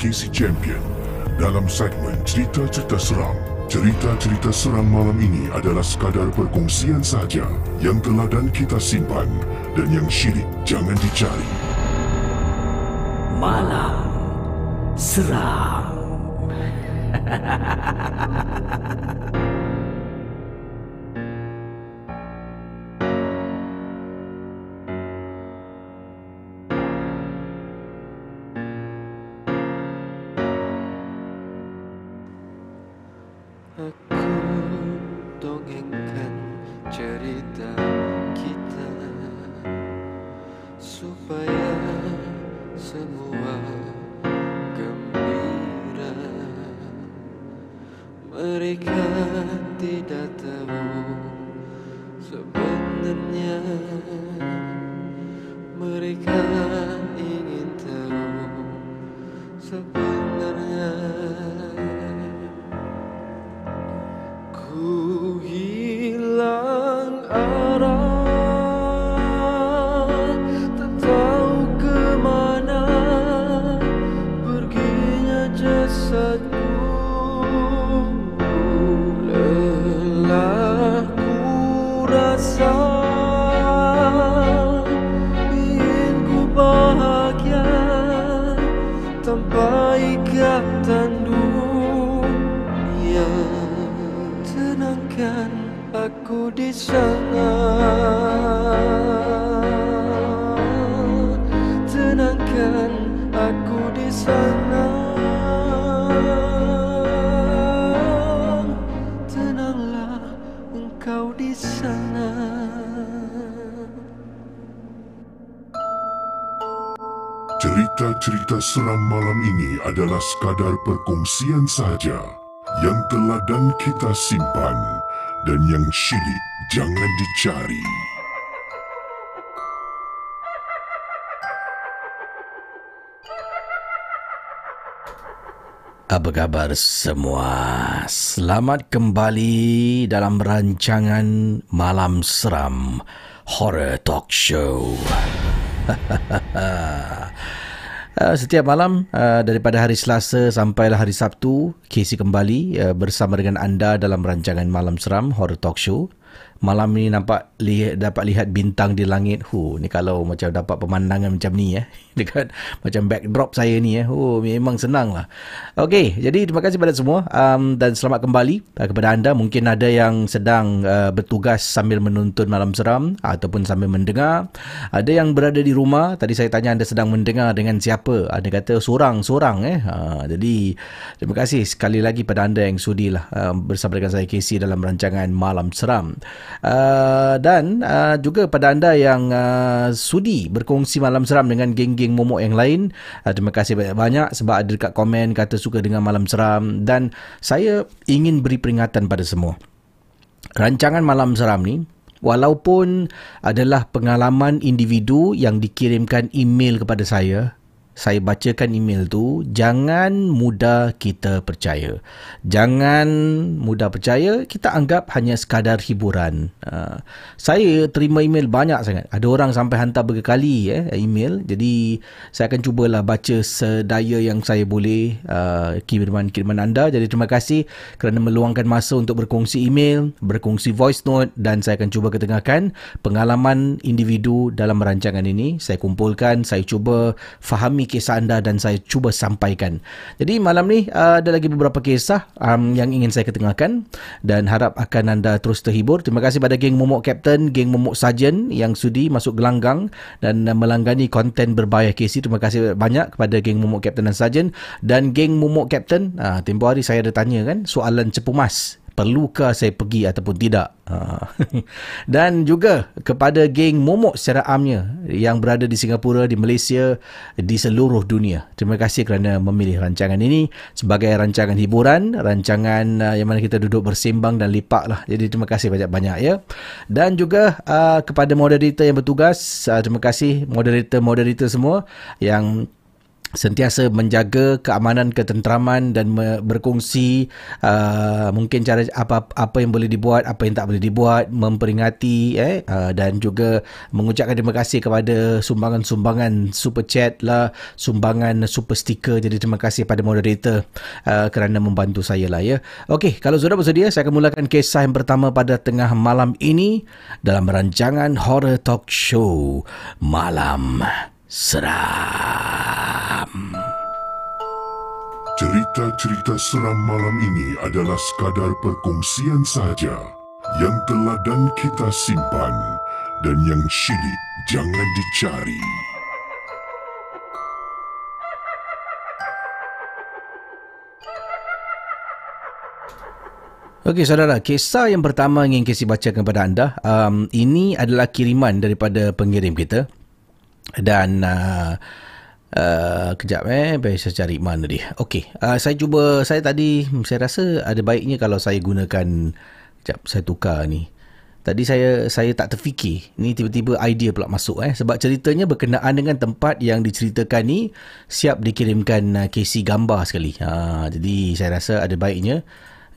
Casey Champion. Dalam segmen cerita-cerita seram, cerita-cerita seram malam ini adalah sekadar perkongsian sahaja yang telah dan kita simpan dan yang syirik jangan dicari. Malam Seram sekadar perkongsian saja yang telah dan kita simpan dan yang syilid jangan dicari. Apa khabar semua? Selamat kembali dalam rancangan Malam Seram Horror Talk Show. Uh, setiap malam uh, daripada hari Selasa sampailah hari Sabtu, Casey kembali uh, bersama dengan anda dalam rancangan Malam Seram Horror Talk Show malam ni nampak lihat, dapat lihat bintang di langit. Hu, ni kalau macam dapat pemandangan macam ni ya. Dekat macam backdrop saya ni ya. Oh, memang senang lah. Okey, jadi terima kasih kepada semua um, dan selamat kembali uh, kepada anda. Mungkin ada yang sedang uh, bertugas sambil menonton malam seram ataupun sambil mendengar. Ada yang berada di rumah. Tadi saya tanya anda sedang mendengar dengan siapa? Ada kata seorang-seorang eh. Ha, jadi terima kasih sekali lagi pada anda yang sudilah uh, bersama dengan saya Casey dalam rancangan Malam Seram. Uh, dan uh, juga pada anda yang uh, sudi berkongsi malam seram dengan geng-geng momok yang lain uh, terima kasih banyak-banyak sebab ada dekat komen kata suka dengan malam seram dan saya ingin beri peringatan pada semua. Rancangan malam seram ni walaupun adalah pengalaman individu yang dikirimkan email kepada saya saya bacakan email tu jangan mudah kita percaya. Jangan mudah percaya kita anggap hanya sekadar hiburan. Uh, saya terima email banyak sangat. Ada orang sampai hantar berkali eh email. Jadi saya akan cubalah baca sedaya yang saya boleh uh, kiriman-kiriman anda. Jadi terima kasih kerana meluangkan masa untuk berkongsi email berkongsi voice note dan saya akan cuba ketengahkan pengalaman individu dalam rancangan ini. Saya kumpulkan saya cuba fahami kisah anda dan saya cuba sampaikan. Jadi malam ni uh, ada lagi beberapa kisah um, yang ingin saya ketengahkan dan harap akan anda terus terhibur. Terima kasih pada geng Momok Captain, geng Momok Sarjan yang sudi masuk gelanggang dan uh, melanggani konten berbahaya KC. Terima kasih banyak kepada geng Momok Captain dan Sarjan dan geng Momok Captain. Uh, tempoh hari saya ada tanya kan soalan cepu mas perlukah saya pergi ataupun tidak. Ha. Dan juga kepada geng momok secara amnya yang berada di Singapura, di Malaysia, di seluruh dunia. Terima kasih kerana memilih rancangan ini sebagai rancangan hiburan, rancangan uh, yang mana kita duduk bersembang dan lipak lah. Jadi terima kasih banyak-banyak ya. Dan juga uh, kepada moderator yang bertugas, uh, terima kasih moderator-moderator semua yang sentiasa menjaga keamanan ketenteraman dan berkongsi uh, mungkin cara apa apa yang boleh dibuat apa yang tak boleh dibuat memperingati eh uh, dan juga mengucapkan terima kasih kepada sumbangan-sumbangan super chat lah sumbangan super sticker. Jadi terima kasih pada moderator uh, kerana membantu saya lah ya. Okey kalau sudah bersedia saya akan mulakan kisah yang pertama pada tengah malam ini dalam rancangan horror talk show malam seram. Cerita-cerita seram malam ini adalah sekadar perkongsian saja yang telah dan kita simpan dan yang syilid jangan dicari. Okey saudara, kisah yang pertama yang ingin Casey bacakan kepada anda um, Ini adalah kiriman daripada pengirim kita dan uh, uh, kejap eh. Biar saya cari mana dia. Okey uh, Saya cuba Saya tadi Saya rasa ada baiknya Kalau saya gunakan Kejap saya tukar ni. Tadi saya saya tak terfikir. Ni tiba-tiba idea pula masuk eh. Sebab ceritanya berkenaan dengan tempat yang diceritakan ni Siap dikirimkan uh, KC gambar sekali. Ha, Jadi saya rasa ada baiknya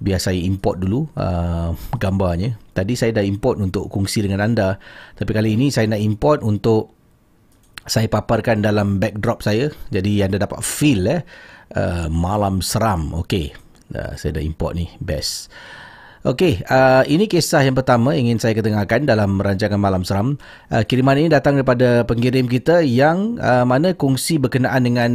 Biar saya import dulu uh, gambarnya. Tadi saya dah import untuk kongsi dengan anda. Tapi kali ini saya nak import untuk saya paparkan dalam backdrop saya. Jadi anda dapat feel eh uh, malam seram. Okey. Uh, saya dah import ni. Best. Okey, uh, ini kisah yang pertama ingin saya ketengahkan dalam rancangan Malam Seram. Uh, kiriman ini datang daripada pengirim kita yang uh, mana kongsi berkenaan dengan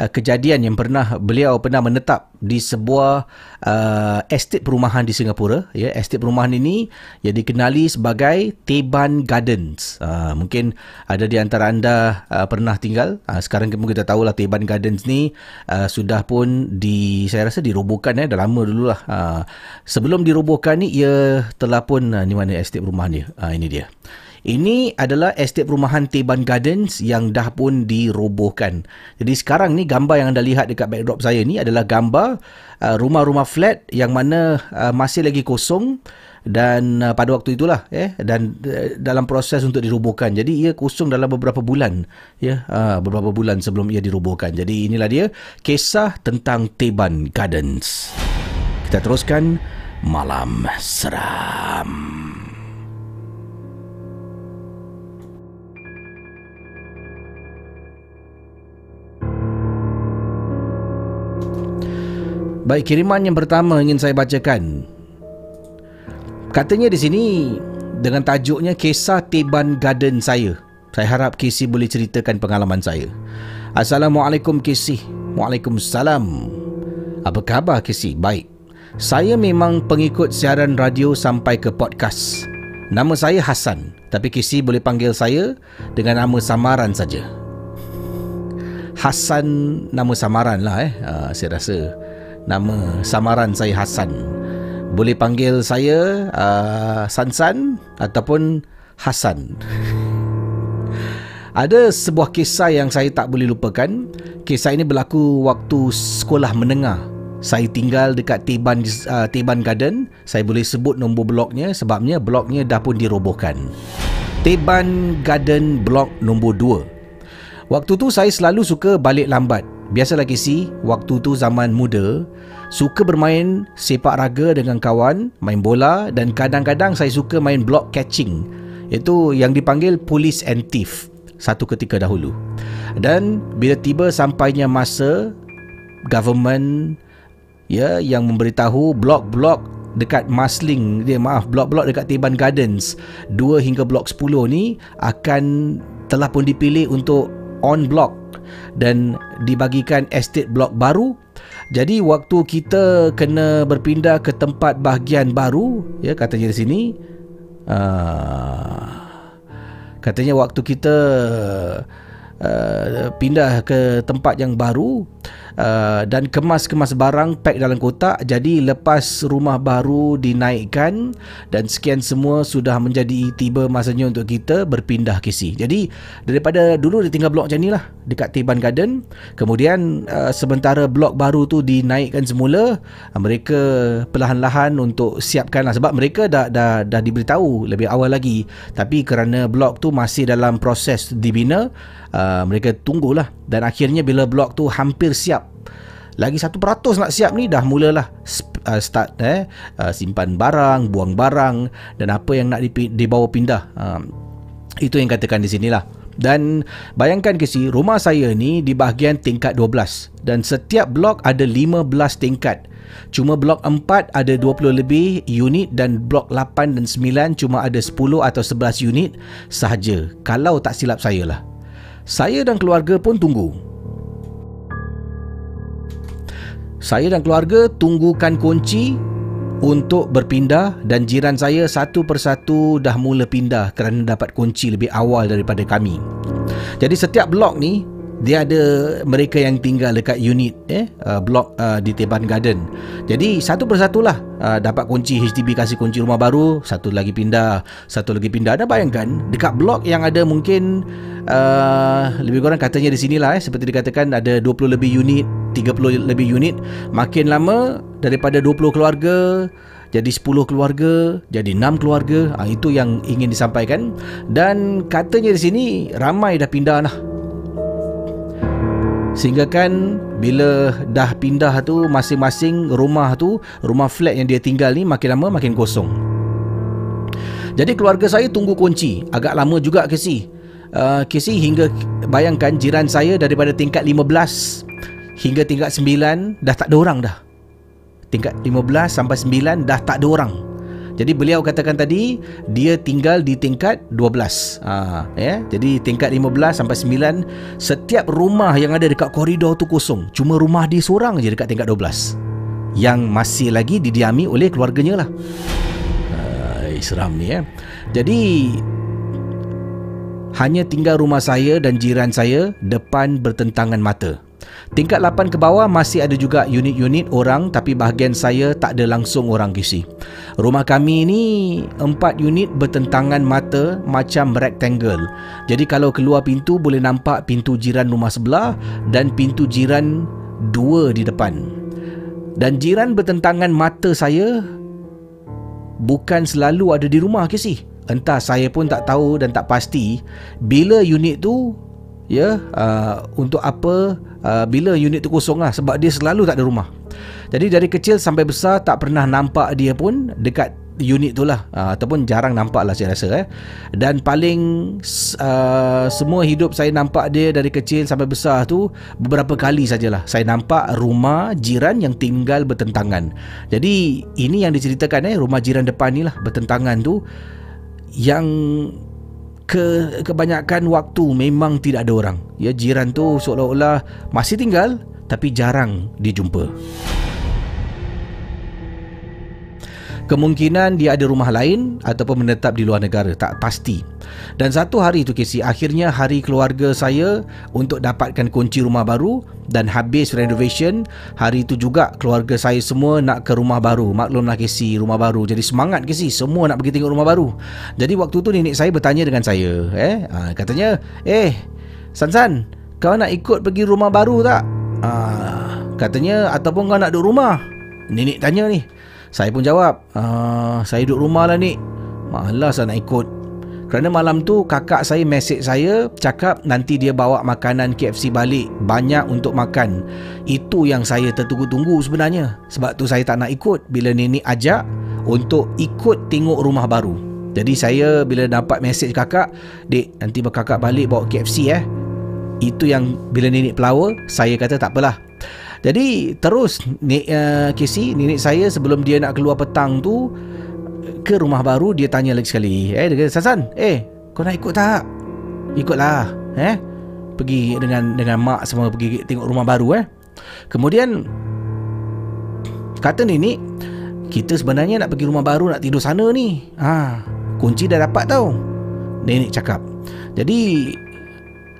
uh, kejadian yang pernah beliau pernah menetap di sebuah uh, estate perumahan di Singapura. Ya estate perumahan ini yang dikenali sebagai Teban Gardens. Uh, mungkin ada di antara anda uh, pernah tinggal. Uh, sekarang mungkin kita tahulah Teban Gardens ni uh, sudah pun di saya rasa dirobohkan ya dah lama dululah. Uh, sebelum dirobohkan ni ia telah pun uh, ni mana estate perumahan dia. Uh, ini dia Ini adalah estate perumahan Teban Gardens yang dah pun dirobohkan. Jadi sekarang ni gambar yang anda lihat dekat backdrop saya ni adalah gambar uh, rumah-rumah flat yang mana uh, masih lagi kosong dan uh, pada waktu itulah eh dan uh, dalam proses untuk dirobohkan. Jadi ia kosong dalam beberapa bulan ya uh, beberapa bulan sebelum ia dirobohkan. Jadi inilah dia kisah tentang Teban Gardens. Kita teruskan malam seram. Baik, kiriman yang pertama ingin saya bacakan. Katanya di sini dengan tajuknya kisah Teban Garden saya. Saya harap Casey boleh ceritakan pengalaman saya. Assalamualaikum Casey. Waalaikumsalam. Apa khabar Casey? Baik. Saya memang pengikut siaran radio sampai ke podcast. Nama saya Hasan, tapi Casey boleh panggil saya dengan nama samaran saja. Hasan nama samaran lah eh. Uh, saya rasa Nama samaran saya Hasan. Boleh panggil saya uh, Sansan ataupun Hasan. Ada sebuah kisah yang saya tak boleh lupakan. Kisah ini berlaku waktu sekolah menengah. Saya tinggal dekat Teban uh, Teban Garden. Saya boleh sebut nombor bloknya sebabnya bloknya dah pun dirobohkan. Teban Garden blok nombor 2. Waktu tu saya selalu suka balik lambat Biasalah Casey, waktu tu zaman muda, suka bermain sepak raga dengan kawan, main bola dan kadang-kadang saya suka main block catching. Itu yang dipanggil police and thief satu ketika dahulu. Dan bila tiba sampainya masa government ya yang memberitahu blok-blok dekat Masling dia maaf blok-blok dekat Teban Gardens 2 hingga blok 10 ni akan telah pun dipilih untuk on block dan dibagikan estate blok baru. Jadi waktu kita kena berpindah ke tempat bahagian baru ya katanya di sini uh, katanya waktu kita uh, pindah ke tempat yang baru Uh, dan kemas-kemas barang pack dalam kotak. Jadi lepas rumah baru dinaikkan dan sekian semua sudah menjadi tiba masanya untuk kita berpindah kisi jadi daripada dulu dia tinggal blok macam lah dekat Teban Garden. Kemudian uh, sementara blok baru tu dinaikkan semula uh, mereka perlahan-lahan untuk siapkan lah. Sebab mereka dah, dah, dah diberitahu lebih awal lagi. Tapi kerana blok tu masih dalam proses dibina uh, mereka tunggulah. Dan akhirnya bila blok tu hampir siap lagi satu peratus nak siap ni dah mulalah uh, start eh uh, simpan barang, buang barang dan apa yang nak dibawa pindah. Uh, itu yang katakan di sinilah. Dan bayangkan ke si rumah saya ni di bahagian tingkat 12 dan setiap blok ada 15 tingkat. Cuma blok 4 ada 20 lebih unit dan blok 8 dan 9 cuma ada 10 atau 11 unit sahaja. Kalau tak silap saya lah. Saya dan keluarga pun tunggu saya dan keluarga tunggukan kunci untuk berpindah dan jiran saya satu persatu dah mula pindah kerana dapat kunci lebih awal daripada kami. Jadi setiap blok ni dia ada mereka yang tinggal dekat unit eh uh, blok uh, di Teban Garden. Jadi satu persatulah uh, dapat kunci HDB kasih kunci rumah baru, satu lagi pindah, satu lagi pindah. Ada bayangkan dekat blok yang ada mungkin uh, lebih kurang katanya di sinilah eh seperti dikatakan ada 20 lebih unit, 30 lebih unit. Makin lama daripada 20 keluarga jadi 10 keluarga, jadi 6 keluarga. Ha, itu yang ingin disampaikan dan katanya di sini ramai dah pindah lah. Sehingga kan bila dah pindah tu masing-masing rumah tu, rumah flat yang dia tinggal ni makin lama makin kosong. Jadi keluarga saya tunggu kunci. Agak lama juga ke si. Uh, Casey hingga bayangkan jiran saya daripada tingkat 15 hingga tingkat 9 dah tak ada orang dah. Tingkat 15 sampai 9 dah tak ada orang. Jadi beliau katakan tadi dia tinggal di tingkat 12. Ha, ya. Jadi tingkat 15 sampai 9 setiap rumah yang ada dekat koridor tu kosong. Cuma rumah dia seorang je dekat tingkat 12. Yang masih lagi didiami oleh keluarganya lah. Uh, seram ni ya. Jadi hanya tinggal rumah saya dan jiran saya depan bertentangan mata. Tingkat 8 ke bawah masih ada juga unit-unit orang tapi bahagian saya tak ada langsung orang kisi. Rumah kami ni 4 unit bertentangan mata macam rectangle. Jadi kalau keluar pintu boleh nampak pintu jiran rumah sebelah dan pintu jiran dua di depan. Dan jiran bertentangan mata saya bukan selalu ada di rumah kisi. Entah saya pun tak tahu dan tak pasti bila unit tu ya uh, untuk apa uh, bila unit tu kosong lah sebab dia selalu tak ada rumah. Jadi dari kecil sampai besar tak pernah nampak dia pun dekat unit tu lah uh, ataupun jarang nampak lah saya rasa eh. Dan paling uh, semua hidup saya nampak dia dari kecil sampai besar tu beberapa kali sajalah saya nampak rumah jiran yang tinggal bertentangan. Jadi ini yang diceritakan eh rumah jiran depan ni lah bertentangan tu yang ke kebanyakan waktu memang tidak ada orang. Ya jiran tu seolah-olah masih tinggal tapi jarang dijumpa. Kemungkinan dia ada rumah lain ataupun menetap di luar negara, tak pasti. Dan satu hari tu Casey, akhirnya hari keluarga saya untuk dapatkan kunci rumah baru dan habis renovation, hari itu juga keluarga saya semua nak ke rumah baru. Maklumlah Casey, rumah baru. Jadi semangat Casey, semua nak pergi tengok rumah baru. Jadi waktu tu nenek saya bertanya dengan saya, eh, ha, katanya, "Eh, San-san, kau nak ikut pergi rumah baru tak?" Ha, katanya ataupun kau nak duduk rumah. Nenek tanya ni. Saya pun jawab uh, Saya duduk rumah lah ni Malas lah nak ikut. Kerana malam tu kakak saya mesej saya Cakap nanti dia bawa makanan KFC balik Banyak untuk makan. Itu yang saya tertunggu-tunggu sebenarnya. Sebab tu saya tak nak ikut Bila nenek ajak Untuk ikut tengok rumah baru. Jadi saya bila dapat mesej kakak Dek nanti kakak balik bawa KFC eh. Itu yang bila nenek pelawa Saya kata tak apalah jadi terus ni uh, Casey, nenek saya sebelum dia nak keluar petang tu ke rumah baru dia tanya lagi sekali. Eh dia kata, "Sasan, eh kau nak ikut tak?" "Ikutlah." Eh pergi dengan dengan mak semua pergi tengok rumah baru eh. Kemudian kata nenek, "Kita sebenarnya nak pergi rumah baru nak tidur sana ni." Ha, kunci dah dapat tau. Nenek cakap. Jadi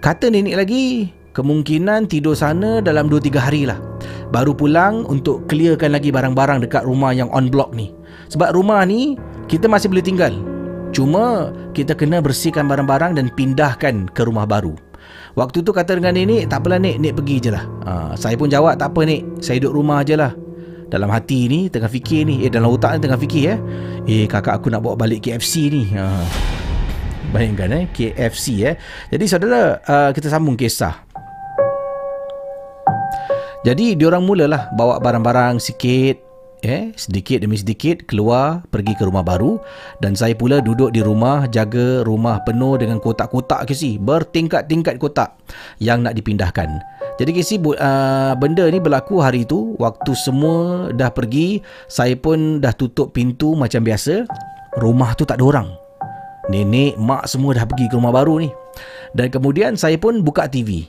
kata nenek lagi, kemungkinan tidur sana dalam 2-3 hari lah baru pulang untuk clearkan lagi barang-barang dekat rumah yang on block ni. Sebab rumah ni kita masih boleh tinggal. Cuma kita kena bersihkan barang-barang dan pindahkan ke rumah baru. Waktu tu kata dengan nenek, tak apalah nek, nek pergi je lah. Ha, saya pun jawab, tak apa nek, saya duduk rumah je lah. Dalam hati ni, tengah fikir ni, eh dalam otak ni tengah fikir eh. Eh kakak aku nak bawa balik KFC ni. Ha. Bayangkan eh, KFC eh. Jadi saudara, uh, kita sambung kisah. Jadi diorang mulalah bawa barang-barang sikit eh sedikit demi sedikit keluar pergi ke rumah baru dan saya pula duduk di rumah jaga rumah penuh dengan kotak-kotak kesi bertingkat-tingkat kotak yang nak dipindahkan. Jadi kesi uh, benda ni berlaku hari tu waktu semua dah pergi saya pun dah tutup pintu macam biasa rumah tu tak ada orang. Nenek, mak semua dah pergi ke rumah baru ni. Dan kemudian saya pun buka TV.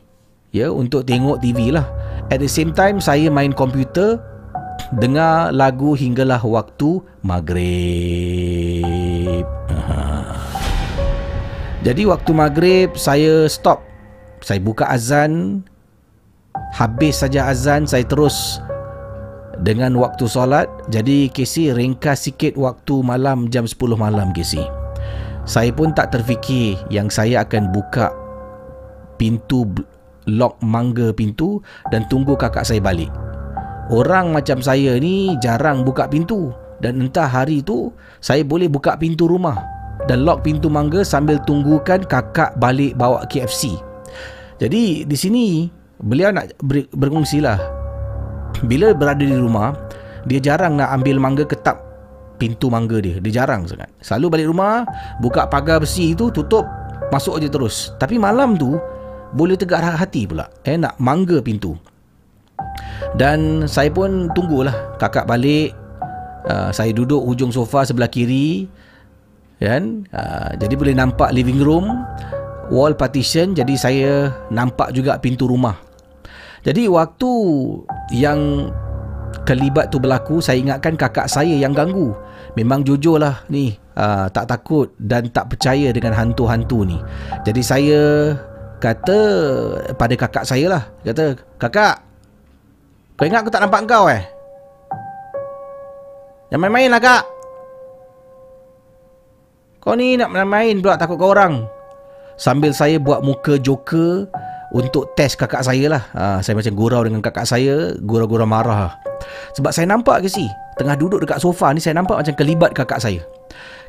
Ya, untuk tengok TV lah. At the same time saya main komputer Dengar lagu hinggalah waktu maghrib. Jadi waktu maghrib saya stop. Saya buka azan. Habis saja azan saya terus Dengan waktu solat. Jadi Casey ringkas sikit waktu malam jam 10 malam Casey Saya pun tak terfikir yang saya akan buka pintu lock mangga pintu dan tunggu kakak saya balik. Orang macam saya ni jarang buka pintu dan entah hari tu saya boleh buka pintu rumah dan lock pintu mangga sambil tunggukan kakak balik bawa KFC. Jadi di sini beliau nak ber- berkongsilah bila berada di rumah dia jarang nak ambil mangga ketap pintu mangga dia. Dia jarang sangat. Selalu balik rumah, buka pagar besi itu, tutup, masuk aja terus. Tapi malam tu, boleh tegak hati pula. Eh nak mangga pintu. Dan saya pun tunggulah. Kakak balik uh, saya duduk hujung sofa sebelah kiri kan? Uh, jadi boleh nampak living room wall partition jadi saya nampak juga pintu rumah. Jadi waktu yang kelibat tu berlaku saya ingatkan kakak saya yang ganggu. Memang jujur lah ni uh, tak takut dan tak percaya dengan hantu-hantu ni. Jadi saya kata pada kakak saya lah. Kata, kakak, kau ingat aku tak nampak kau eh? Jangan main-main lah kak. Kau ni nak main-main pula takut kau orang. Sambil saya buat muka joker untuk test kakak saya lah. Ha, saya macam gurau dengan kakak saya, gurau-gurau marah. Sebab saya nampak ke si, tengah duduk dekat sofa ni saya nampak macam kelibat kakak saya.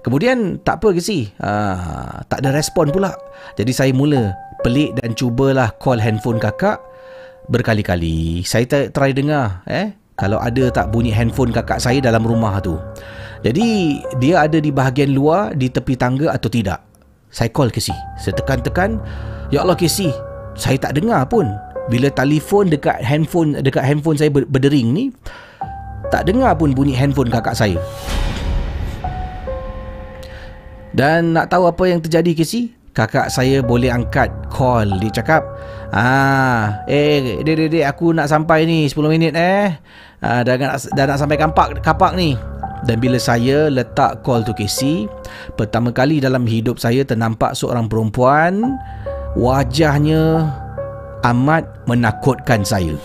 Kemudian tak apa ke si, ha, tak ada respon pula. Jadi saya mula pelik dan cubalah call handphone kakak berkali-kali. Saya try dengar eh kalau ada tak bunyi handphone kakak saya dalam rumah tu. Jadi dia ada di bahagian luar di tepi tangga atau tidak. Saya call Casey. Saya tekan-tekan, ya Allah Casey, saya tak dengar pun. Bila telefon dekat handphone dekat handphone saya berdering ni, tak dengar pun bunyi handphone kakak saya. Dan nak tahu apa yang terjadi Casey? Kakak saya boleh angkat call Dia cakap Ah, eh, dek, dek, dek, aku nak sampai ni 10 minit eh. Ah, dah, nak, dah nak sampai kapak, kapak ni. Dan bila saya letak call tu Casey, pertama kali dalam hidup saya ternampak seorang perempuan, wajahnya amat menakutkan saya.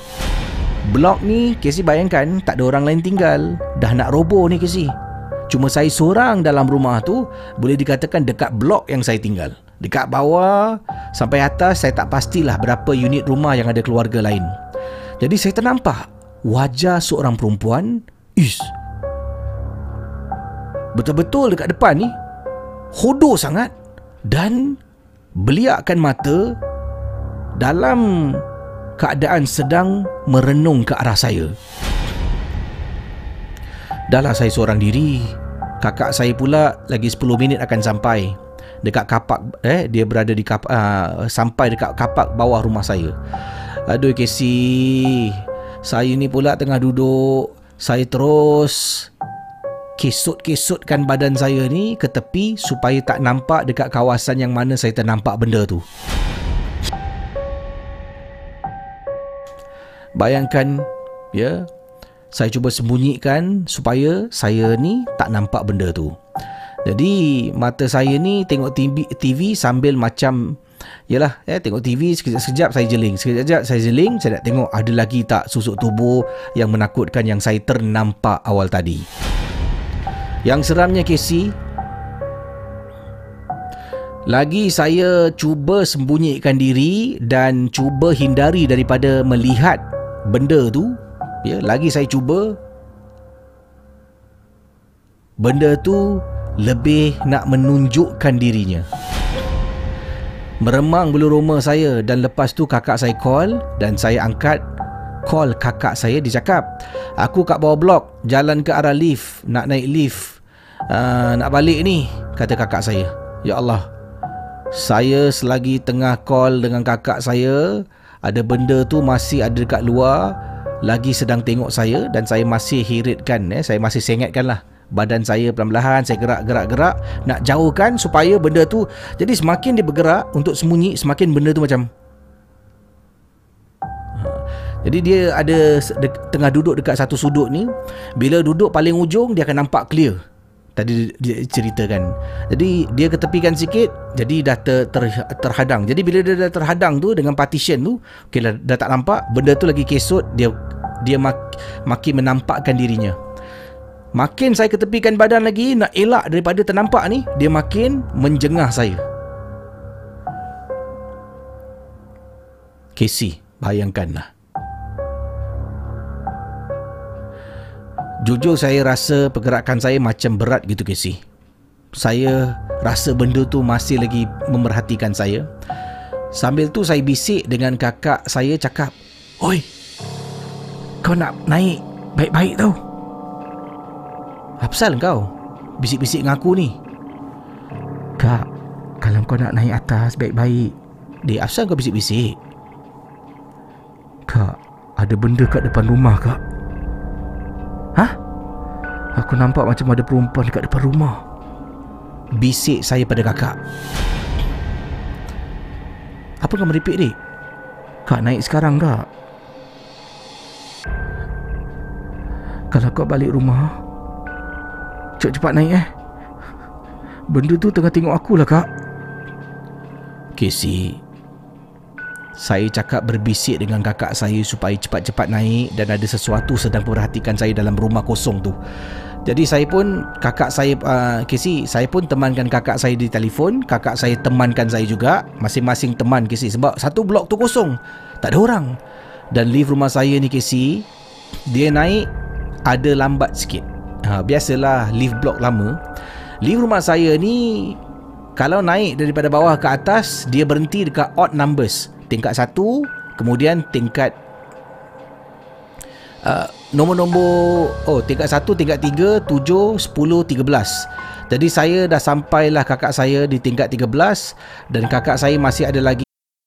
Blok ni, Casey bayangkan tak ada orang lain tinggal. Dah nak roboh ni Casey. Cuma saya seorang dalam rumah tu, boleh dikatakan dekat blok yang saya tinggal. Dekat bawah sampai atas saya tak pastilah berapa unit rumah yang ada keluarga lain. Jadi saya ternampak wajah seorang perempuan is betul-betul dekat depan ni hodoh sangat dan beliakkan mata dalam keadaan sedang merenung ke arah saya. Dahlah saya seorang diri. Kakak saya pula lagi 10 minit akan sampai dekat kapak eh dia berada di kapak uh, sampai dekat kapak bawah rumah saya. Aduh Casey. Saya ni pula tengah duduk. Saya terus kesut-kesutkan badan saya ni ke tepi supaya tak nampak dekat kawasan yang mana saya ternampak benda tu. Bayangkan ya, saya cuba sembunyikan supaya saya ni tak nampak benda tu. Jadi mata saya ni tengok TV, TV sambil macam Yalah, eh, tengok TV sekejap-sekejap saya jeling. Sekejap-sekejap saya jeling Saya nak tengok ada lagi tak susuk tubuh Yang menakutkan yang saya ternampak awal tadi. Yang seramnya Casey Lagi saya cuba sembunyikan diri Dan cuba hindari daripada melihat benda tu ya, Lagi saya cuba Benda tu lebih nak menunjukkan dirinya. Meremang bulu roma saya dan lepas tu kakak saya call dan saya angkat call kakak saya dia cakap aku kat bawah blok jalan ke arah lift nak naik lift. Uh, nak balik ni kata kakak saya. Ya Allah saya selagi tengah call dengan kakak saya ada benda tu masih ada dekat luar lagi sedang tengok saya dan saya masih hiritkan eh saya masih sengatkan lah badan saya perlahan-lahan saya gerak-gerak-gerak nak jauhkan supaya benda tu jadi semakin dia bergerak untuk sembunyi semakin benda tu macam ha. jadi dia ada tengah duduk dekat satu sudut ni bila duduk paling ujung dia akan nampak clear. Tadi dia ceritakan jadi dia ketepikan sikit jadi dah ter, ter, terhadang. Jadi bila dia dah terhadang tu dengan partition tu okay dah, dah tak nampak benda tu lagi kesut dia dia mak, makin menampakkan dirinya Makin saya ketepikan badan lagi Nak elak daripada ternampak ni Dia makin menjengah saya. Casey Bayangkanlah. Jujur saya rasa pergerakan saya macam berat gitu Casey. Saya rasa benda tu masih lagi memerhatikan saya. Sambil tu saya bisik dengan kakak saya cakap Oi Kau nak naik baik-baik tau apa pasal kau? Bisik-bisik dengan aku ni. Kak, kalau kau nak naik atas baik-baik. Dek, apa kau bisik-bisik? Kak, ada benda kat depan rumah, Kak. Hah? Aku nampak macam ada perempuan dekat depan rumah. Bisik saya pada kakak. Apa kau meripik, Dek? Kak, naik sekarang, Kak. Kalau kau balik rumah, Cepat-cepat naik eh Benda tu tengah tengok aku lah kak Casey Saya cakap berbisik dengan kakak saya supaya cepat-cepat naik dan ada sesuatu sedang memperhatikan saya dalam rumah kosong tu. Jadi saya pun kakak saya uh, Casey, saya pun temankan kakak saya di telefon, kakak saya temankan saya juga, masing-masing teman Casey sebab satu blok tu kosong. Tak ada orang. Dan lift rumah saya ni Casey, dia naik ada lambat sikit. Ha, biasalah lift blok lama. Lift rumah saya ni kalau naik daripada bawah ke atas dia berhenti dekat odd numbers tingkat satu kemudian tingkat uh, nombor-nombor oh tingkat satu tingkat tiga tujuh sepuluh tiga belas jadi saya dah sampailah kakak saya di tingkat 13 dan kakak saya masih ada lagi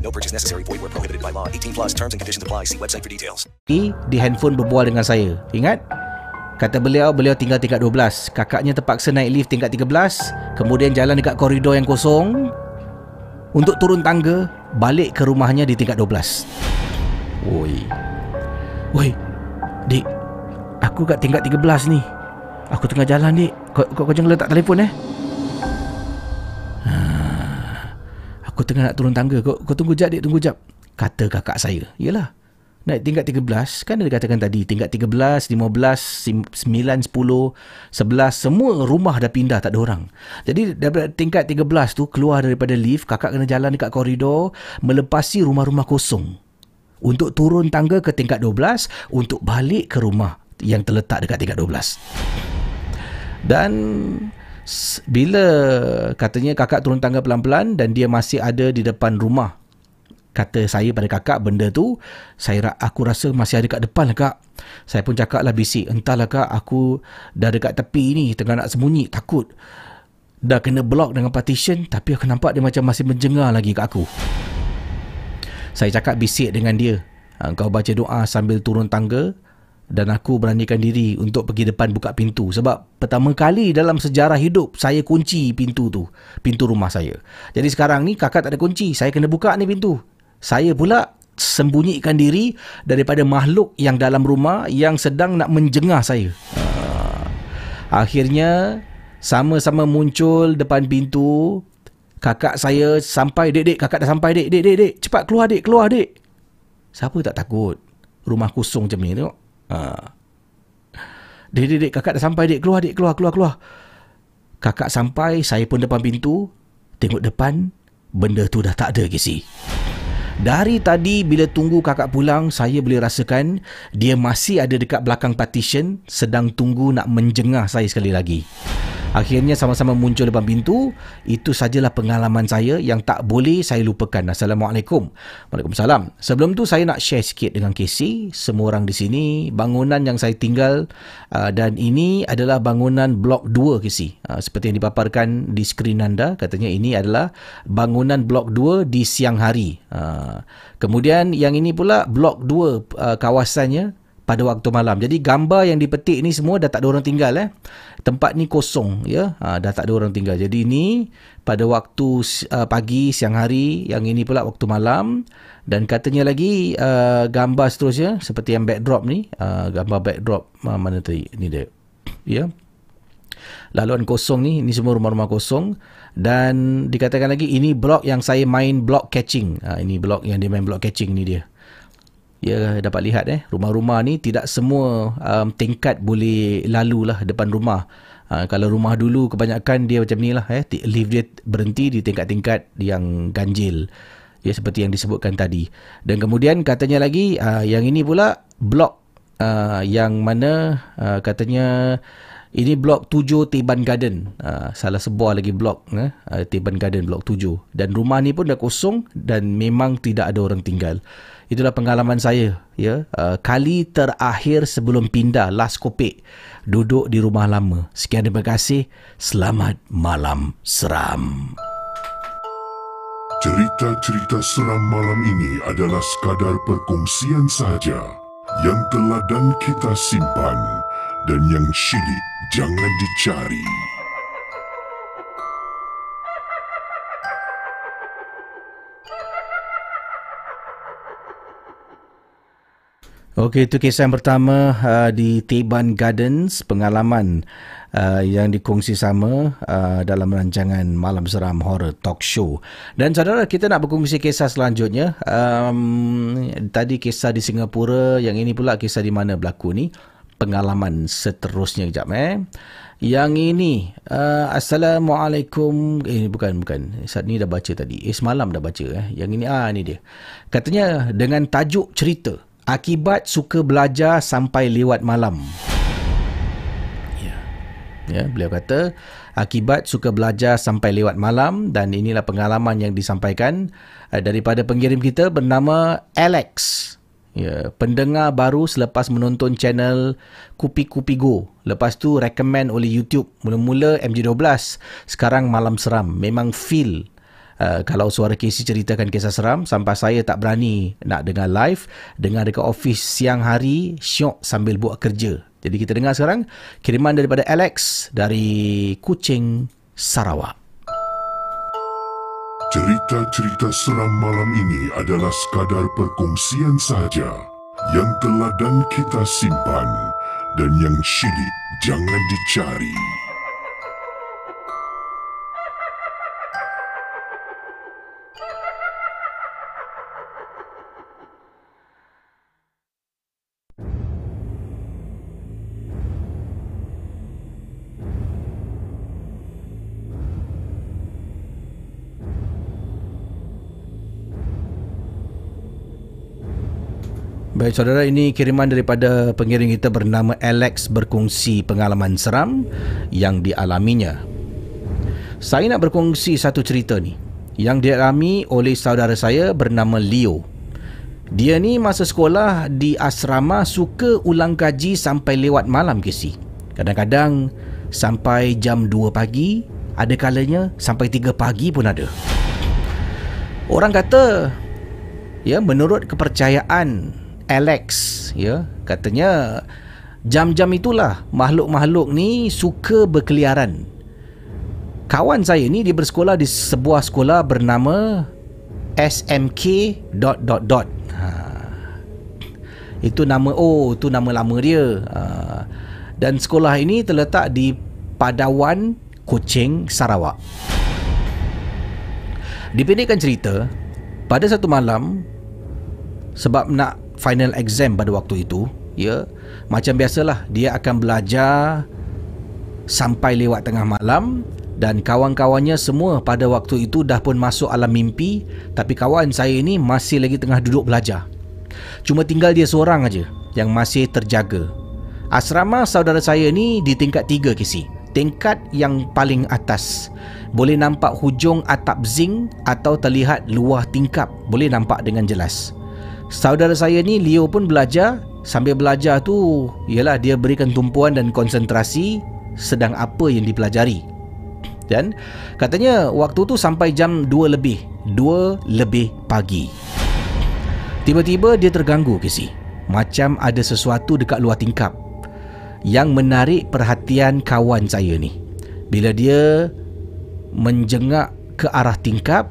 No purchase necessary. Void where prohibited by law. 18 plus terms and conditions apply. See website for details. di handphone berbual dengan saya. Ingat? Kata beliau, beliau tinggal tingkat 12. Kakaknya terpaksa naik lift tingkat 13. Kemudian jalan dekat koridor yang kosong. Untuk turun tangga, balik ke rumahnya di tingkat 12. Woi. Woi. Dik. Aku kat tingkat 13 ni. Aku tengah jalan, Dik. Kau, kau, kau jangan letak telefon, eh. Aku tengah nak turun tangga. Kau, kau tunggu jap, Dik. Tunggu jap. Kata kakak saya. Yelah. Naik tingkat 13 Kan ada katakan tadi Tingkat 13, 15, 9, 10, 11 Semua rumah dah pindah Tak ada orang Jadi daripada tingkat 13 tu Keluar daripada lift Kakak kena jalan dekat koridor Melepasi rumah-rumah kosong Untuk turun tangga ke tingkat 12 Untuk balik ke rumah Yang terletak dekat tingkat 12 Dan bila katanya kakak turun tangga pelan-pelan dan dia masih ada di depan rumah kata saya pada kakak benda tu saya aku rasa masih ada kat depan lah kak. Saya pun cakap lah bisik entahlah kak. Aku dah dekat tepi ni tengah nak sembunyi takut. Dah kena block dengan partition tapi aku nampak dia macam masih menjengar lagi kat aku. Saya cakap bisik dengan dia. "Ha, kau baca doa sambil turun tangga dan aku beranikan diri untuk pergi depan buka pintu. Sebab pertama kali dalam sejarah hidup saya kunci pintu tu pintu rumah saya. Jadi sekarang ni kakak tak ada kunci saya kena buka ni pintu. Saya pula sembunyikan diri daripada makhluk yang dalam rumah yang sedang nak menjengah saya. Akhirnya sama-sama muncul depan pintu kakak saya sampai dek dek kakak dah sampai dek dek dek dek cepat keluar dek keluar dek. Siapa tak takut rumah kosong macam ni tengok Ha. Dek, dek, dek, kakak dah sampai, dek. Keluar, dek. Keluar, keluar, keluar. Kakak sampai, saya pun depan pintu. Tengok depan, benda tu dah tak ada, Casey. Dari tadi bila tunggu kakak pulang, saya boleh rasakan dia masih ada dekat belakang partition sedang tunggu nak menjengah saya sekali lagi. Akhirnya sama-sama muncul depan pintu. Itu sajalah pengalaman saya yang tak boleh saya lupakan. Assalamualaikum. Waalaikumsalam. Sebelum tu saya nak share sikit dengan Casey. Semua orang di sini. Bangunan yang saya tinggal uh, dan ini adalah bangunan blok 2 Casey. Uh, seperti yang dipaparkan di skrin anda. Katanya ini adalah bangunan blok 2 di siang hari. Uh, kemudian yang ini pula blok 2 uh, kawasannya pada waktu malam. Jadi gambar yang dipetik ni semua dah tak ada orang tinggal eh. Tempat ni kosong ya. Ha, dah tak ada orang tinggal. Jadi ni pada waktu uh, pagi, siang hari, yang ini pula waktu malam dan katanya lagi uh, gambar seterusnya seperti yang backdrop ni, uh, gambar backdrop uh, mana tadi ni dia. Ya. Laluan kosong ni, ini semua rumah-rumah kosong dan dikatakan lagi ini blok yang saya main block catching. Ha, ini blok yang dia main block catching ni dia ya dapat lihat eh rumah-rumah ni tidak semua um, tingkat boleh lalu lah depan rumah uh, kalau rumah dulu kebanyakan dia macam ni lah eh lift dia berhenti di tingkat-tingkat yang ganjil ya seperti yang disebutkan tadi dan kemudian katanya lagi uh, yang ini pula blok uh, yang mana uh, katanya ini blok 7 Tiban Garden. Uh, salah sebuah lagi blok eh, uh, Tiban Garden blok 7. Dan rumah ni pun dah kosong dan memang tidak ada orang tinggal. Itulah pengalaman saya ya. Uh, kali terakhir sebelum pindah Las Kopek duduk di rumah lama. Sekian terima kasih. Selamat malam seram. Cerita-cerita seram malam ini adalah sekadar perkongsian sahaja yang telah dan kita simpan dan yang syilid jangan dicari. Okey, itu kisah yang pertama uh, di Teban Gardens, pengalaman uh, yang dikongsi sama uh, dalam rancangan Malam Seram Horror Talk Show. Dan saudara, kita nak berkongsi kisah selanjutnya. Um, tadi kisah di Singapura, yang ini pula kisah di mana berlaku ni. Pengalaman seterusnya kejap eh. Yang ini, uh, Assalamualaikum. Eh, bukan, bukan. Saat ni dah baca tadi. Eh, semalam dah baca. Eh. Yang ini, ah, ni dia. Katanya, dengan tajuk cerita. Akibat suka belajar sampai lewat malam. Ya. Ya, beliau kata akibat suka belajar sampai lewat malam dan inilah pengalaman yang disampaikan uh, daripada pengirim kita bernama Alex. Ya, pendengar baru selepas menonton channel Kupi Kupi Go. Lepas tu recommend oleh YouTube. Mula-mula MJ12, sekarang Malam Seram. Memang feel Uh, kalau suara Casey ceritakan kisah seram sampai saya tak berani nak dengar live dengar dekat office siang hari syok sambil buat kerja jadi kita dengar sekarang kiriman daripada Alex dari Kuching Sarawak Cerita-cerita seram malam ini adalah sekadar perkongsian sahaja yang telah dan kita simpan dan yang syilid jangan dicari. Baik saudara ini kiriman daripada pengiring kita bernama Alex berkongsi pengalaman seram yang dialaminya. Saya nak berkongsi satu cerita ni yang dialami oleh saudara saya bernama Leo. Dia ni masa sekolah di asrama suka ulang kaji sampai lewat malam kesi. Kadang-kadang sampai jam 2 pagi, ada kalanya sampai 3 pagi pun ada. Orang kata ya menurut kepercayaan Alex ya katanya jam-jam itulah makhluk-makhluk ni suka berkeliaran kawan saya ni dia bersekolah di sebuah sekolah bernama SMK dot dot dot ha. itu nama oh itu nama lama dia ha. dan sekolah ini terletak di Padawan Kuching Sarawak dipendekkan cerita pada satu malam sebab nak final exam pada waktu itu ya macam biasalah dia akan belajar sampai lewat tengah malam dan kawan-kawannya semua pada waktu itu dah pun masuk alam mimpi tapi kawan saya ini masih lagi tengah duduk belajar. Cuma tinggal dia seorang aja yang masih terjaga. Asrama saudara saya ni di tingkat 3 kisi tingkat yang paling atas. Boleh nampak hujung atap zinc atau terlihat luar tingkap. Boleh nampak dengan jelas Saudara saya ni Leo pun belajar. Sambil belajar tu Ialah dia berikan tumpuan dan konsentrasi Sedang apa yang dipelajari. Dan Katanya waktu tu sampai jam 2 lebih 2 lebih pagi. Tiba-tiba dia terganggu Casey. Macam ada sesuatu dekat luar tingkap yang menarik perhatian kawan saya ni. Bila dia menjengak ke arah tingkap,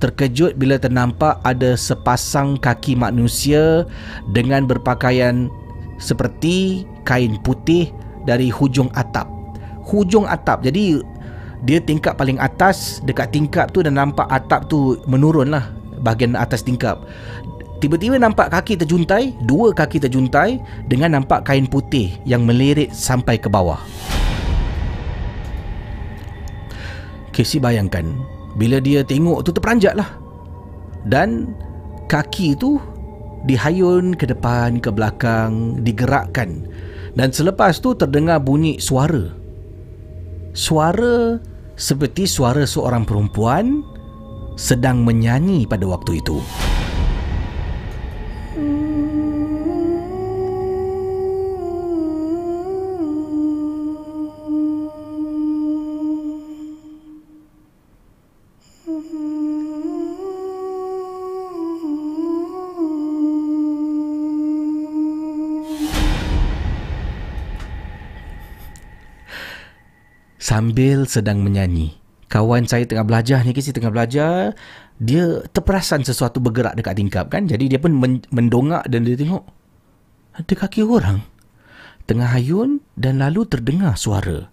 terkejut bila ternampak ada sepasang kaki manusia dengan berpakaian seperti kain putih dari hujung atap. Hujung atap. Jadi dia tingkap paling atas dekat tingkap tu dan nampak atap tu menurun lah bahagian atas tingkap. Tiba-tiba nampak kaki terjuntai, dua kaki terjuntai dengan nampak kain putih yang melirik sampai ke bawah. Casey bayangkan bila dia tengok tu terperanjat lah. Dan kaki tu dihayun ke depan, ke belakang, digerakkan. Dan selepas tu terdengar bunyi suara. Suara seperti suara seorang perempuan sedang menyanyi pada waktu itu. Sambil sedang menyanyi. Kawan saya tengah belajar ni Kisi tengah belajar Dia terperasan sesuatu bergerak dekat tingkap kan? Jadi dia pun mendongak dan dia tengok Ada kaki orang. Tengah hayun dan lalu terdengar suara.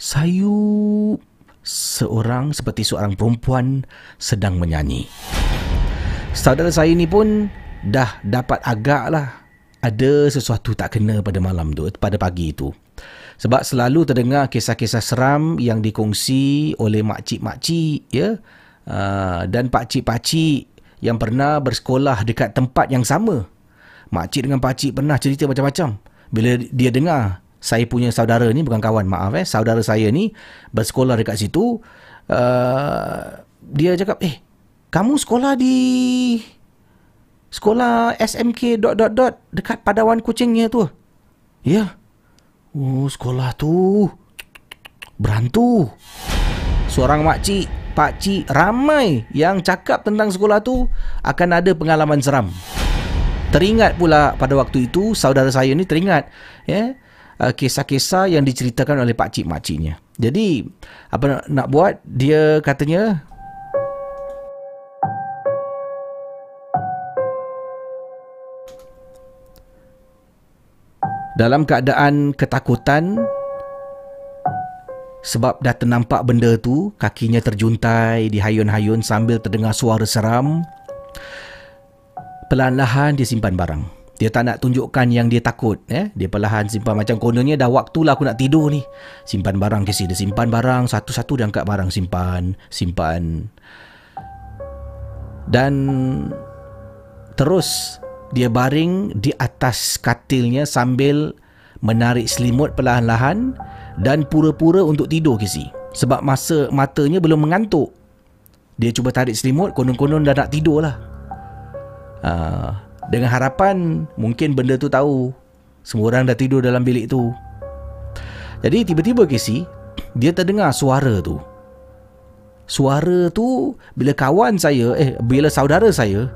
Sayup. Seorang seperti seorang perempuan sedang menyanyi. Saudara saya ni pun dah dapat agak lah Ada sesuatu tak kena pada malam tu Pada pagi itu sebab selalu terdengar kisah-kisah seram yang dikongsi oleh makcik-makcik ya uh, dan pakcik-pakcik yang pernah bersekolah dekat tempat yang sama. Makcik dengan pakcik pernah cerita macam-macam. Bila dia dengar saya punya saudara ni bukan kawan maaf eh saudara saya ni bersekolah dekat situ uh, dia cakap eh kamu sekolah di sekolah SMK dot dot dot dekat Padawan Kucingnya tu. Ya. Oh, sekolah tu berantu. Seorang makcik, pakcik ramai yang cakap tentang sekolah tu akan ada pengalaman seram. Teringat pula pada waktu itu saudara saya ni teringat ya yeah, kisah-kisah yang diceritakan oleh pakcik makciknya. Jadi apa nak, nak buat dia katanya dalam keadaan ketakutan sebab dah ternampak benda tu kakinya terjuntai di hayun-hayun sambil terdengar suara seram perlahan-lahan dia simpan barang. Dia tak nak tunjukkan yang dia takut eh? Dia perlahan simpan macam kononnya dah waktulah aku nak tidur ni. Simpan barang kisi dia simpan barang satu-satu dia angkat barang simpan simpan. Dan terus dia baring di atas katilnya sambil menarik selimut perlahan-lahan dan pura-pura untuk tidur Casey. Sebab masa matanya belum mengantuk. Dia cuba tarik selimut, konon-konon dah nak tidur lah. Uh, dengan harapan mungkin benda tu tahu. Semua orang dah tidur dalam bilik tu. Jadi tiba-tiba Casey, dia terdengar suara tu. Suara tu bila kawan saya, eh bila saudara saya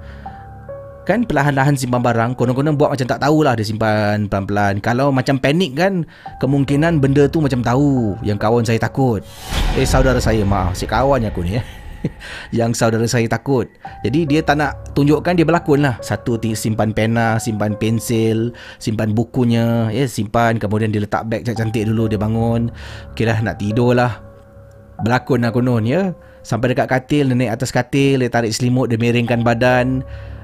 kan perlahan-lahan simpan barang konon-konon buat macam tak tahulah dia simpan pelan-pelan. Kalau macam panik kan kemungkinan benda tu macam tahu yang kawan saya takut. Eh saudara saya maaf si kawan aku ni eh. Yang saudara saya takut. Jadi dia tak nak tunjukkan dia berlakon lah. Satu simpan pena simpan pensil simpan bukunya eh simpan. Kemudian dia letak beg cantik dulu dia bangun. Kira nak tidur lah. Berlakon lah konon ya. Sampai dekat katil dia naik atas katil dia tarik selimut dia miringkan badan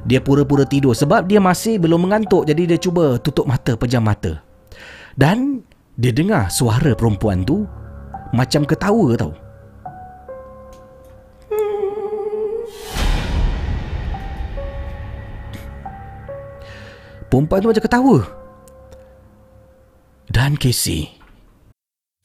dia pura-pura tidur sebab dia masih belum mengantuk jadi dia cuba tutup mata pejam mata. Dan dia dengar suara perempuan tu macam ketawa tau. Perempuan tu macam ketawa. Dan Casey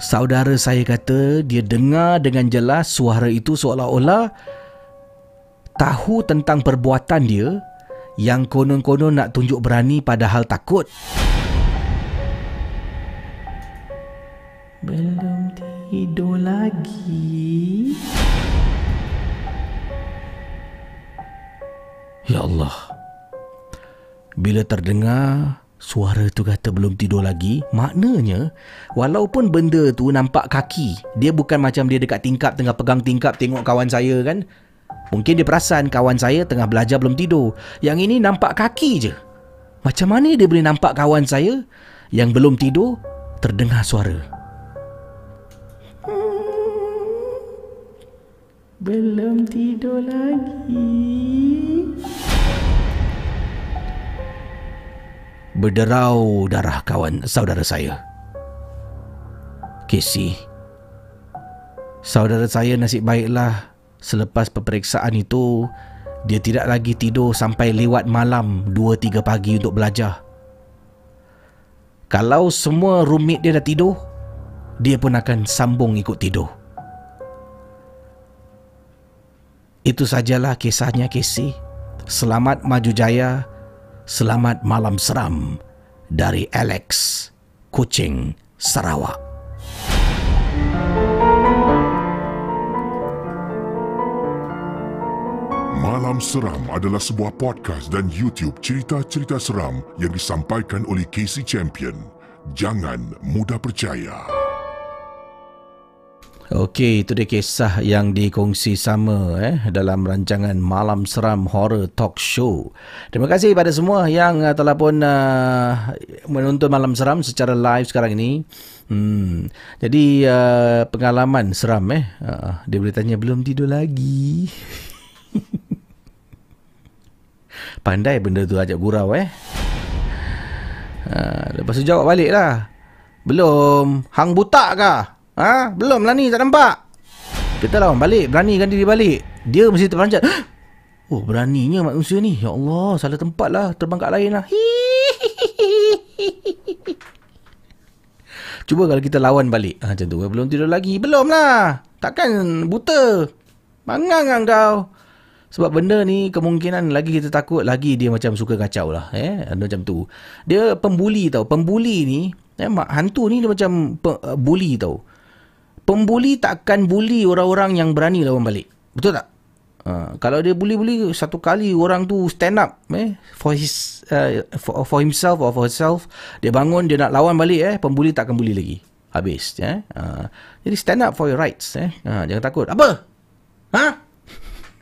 Saudara saya kata dia dengar dengan jelas suara itu seolah-olah tahu tentang perbuatan dia yang konon-konon nak tunjuk berani padahal takut. Belum tidur lagi. Ya Allah. Bila terdengar suara tu kata belum tidur lagi, maknanya walaupun benda tu nampak kaki, dia bukan macam dia dekat tingkap tengah pegang tingkap tengok kawan saya kan. Mungkin dia perasan kawan saya tengah belajar belum tidur. Yang ini nampak kaki je. Macam mana dia boleh nampak kawan saya yang belum tidur terdengar suara? Belum tidur lagi. Berderau darah kawan saudara saya. Casey. Saudara saya nasib baiklah selepas peperiksaan itu dia tidak lagi tidur sampai lewat malam 2-3 pagi untuk belajar. Kalau semua roommate dia dah tidur, dia pun akan sambung ikut tidur. Itu sajalah kisahnya Casey. Selamat maju jaya. Selamat malam seram dari Alex, Kuching, Sarawak. Malam Seram adalah sebuah podcast dan YouTube cerita-cerita seram yang disampaikan oleh Casey Champion. Jangan mudah percaya. Okey, itu dia kisah yang dikongsi sama eh dalam rancangan Malam Seram Horror Talk Show. Terima kasih kepada semua yang uh, telah pun uh, menonton Malam Seram secara live sekarang ini. Hmm. Jadi uh, pengalaman seram eh. Uh, dia boleh tanya belum tidur lagi. Pandai benda tu ajak gurau eh. Uh, lepas tu jawab balik lah. Belum. Hang butak kah? Ha? Belum lah ni, tak nampak. Kita lawan balik, beranikan diri balik. Dia mesti terperanjat. Oh, beraninya manusia ni. Ya Allah, salah tempat lah. Terbang kat lain lah. Cuba kalau kita lawan balik. Ha, macam tu, belum tidur lagi. Belum lah. Takkan buta. Bangang kan kau. Sebab benda ni kemungkinan lagi kita takut lagi dia macam suka kacau lah. Eh? Macam tu. Dia pembuli tau. Pembuli ni, eh, hantu ni dia macam pe- bully tau pembuli takkan bully orang-orang yang berani lawan balik. Betul tak? Uh, kalau dia bully-bully satu kali orang tu stand up eh for his uh, for, for himself or for herself dia bangun dia nak lawan balik eh pembuli takkan bully lagi. Habis eh uh, jadi stand up for your rights eh. Uh, jangan takut. Apa? Ha?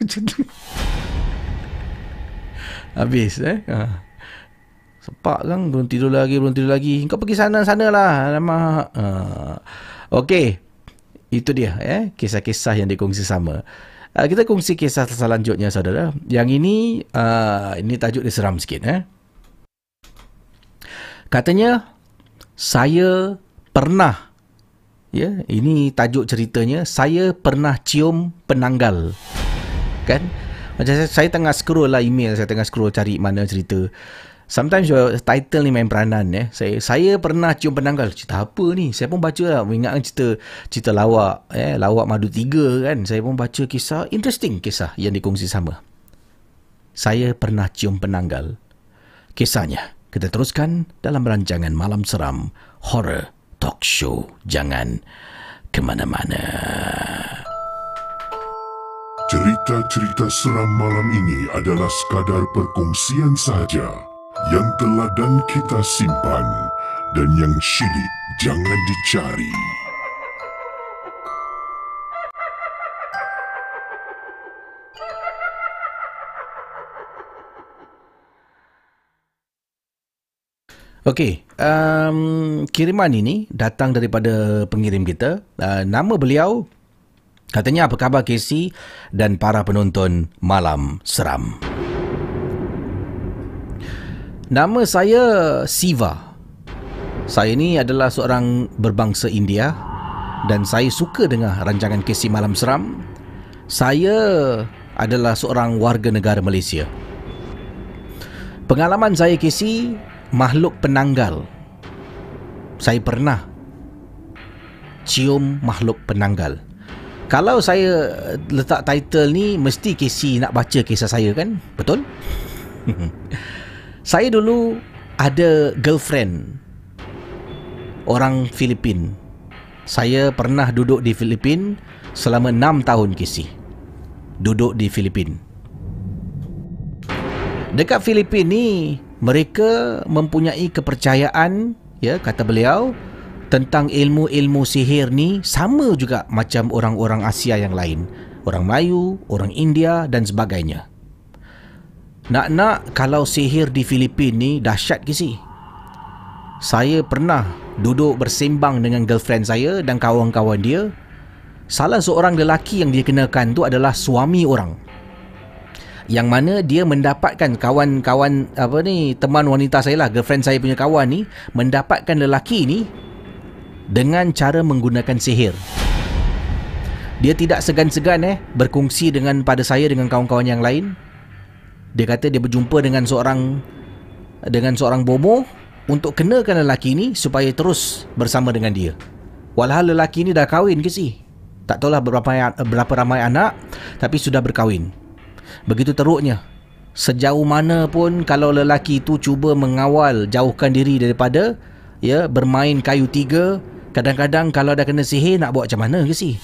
Habis eh. Uh. sepak kan belum tidur lagi belum tidur lagi. Kau pergi sana sana lah lama uh. okey itu dia eh kisah-kisah yang dikongsi sama. Uh, kita kongsi kisah selanjutnya saudara. Yang ini uh, ini tajuk dia seram sikit eh. Katanya saya pernah ya ini tajuk ceritanya saya pernah cium penanggal. Kan? Macam saya, saya tengah scroll lah email, saya tengah scroll cari mana cerita. Sometimes your title ni main peranan eh. Saya saya pernah cium penanggal. Cerita apa ni? Saya pun baca lah. Mengingatkan cerita cerita lawak eh lawak madu tiga kan. Saya pun baca kisah interesting kisah yang dikongsi sama. Saya pernah cium penanggal. Kisahnya kita teruskan dalam rancangan Malam Seram Horror Talk Show. Jangan ke mana-mana. Cerita-cerita seram malam ini adalah sekadar perkongsian sahaja yang telah dan kita simpan dan yang syilid jangan dicari. Okey, um, kiriman ini datang daripada pengirim kita. Uh, nama beliau katanya apa khabar Casey dan para penonton Malam Seram. Nama saya Siva. Saya ni adalah seorang berbangsa India dan saya suka dengar rancangan Casey Malam Seram. Saya adalah seorang warga negara Malaysia. Pengalaman saya Casey makhluk penanggal. Saya pernah cium makhluk penanggal. Kalau saya letak title ni mesti Casey nak baca kisah saya kan? Betul? saya dulu ada girlfriend orang Filipin. Saya pernah duduk di Filipin selama 6 tahun Casey. Duduk di Filipin. Dekat Filipin ni mereka mempunyai kepercayaan ya kata beliau tentang ilmu-ilmu sihir ni sama juga macam orang-orang Asia yang lain orang Melayu, orang India dan sebagainya nak-nak kalau sihir di Filipin ni dahsyat ke si? Saya pernah duduk bersembang dengan girlfriend saya dan kawan-kawan dia. Salah seorang lelaki yang dia kenakan tu adalah suami orang. Yang mana dia mendapatkan kawan-kawan apa ni teman wanita saya lah girlfriend saya punya kawan ni mendapatkan lelaki ni dengan cara menggunakan sihir. Dia tidak segan-segan eh berkongsi dengan pada saya dengan kawan-kawan yang lain dia kata dia berjumpa dengan seorang dengan seorang bomo untuk kenakan lelaki ni supaya terus bersama dengan dia walhal lelaki ni dah kahwin ke si tak tahulah berapa berapa ramai anak tapi sudah berkahwin Begitu teruknya. Sejauh mana pun kalau lelaki itu cuba mengawal jauhkan diri daripada ya bermain kayu tiga, kadang-kadang kalau dah kena sihir nak buat macam mana ke si?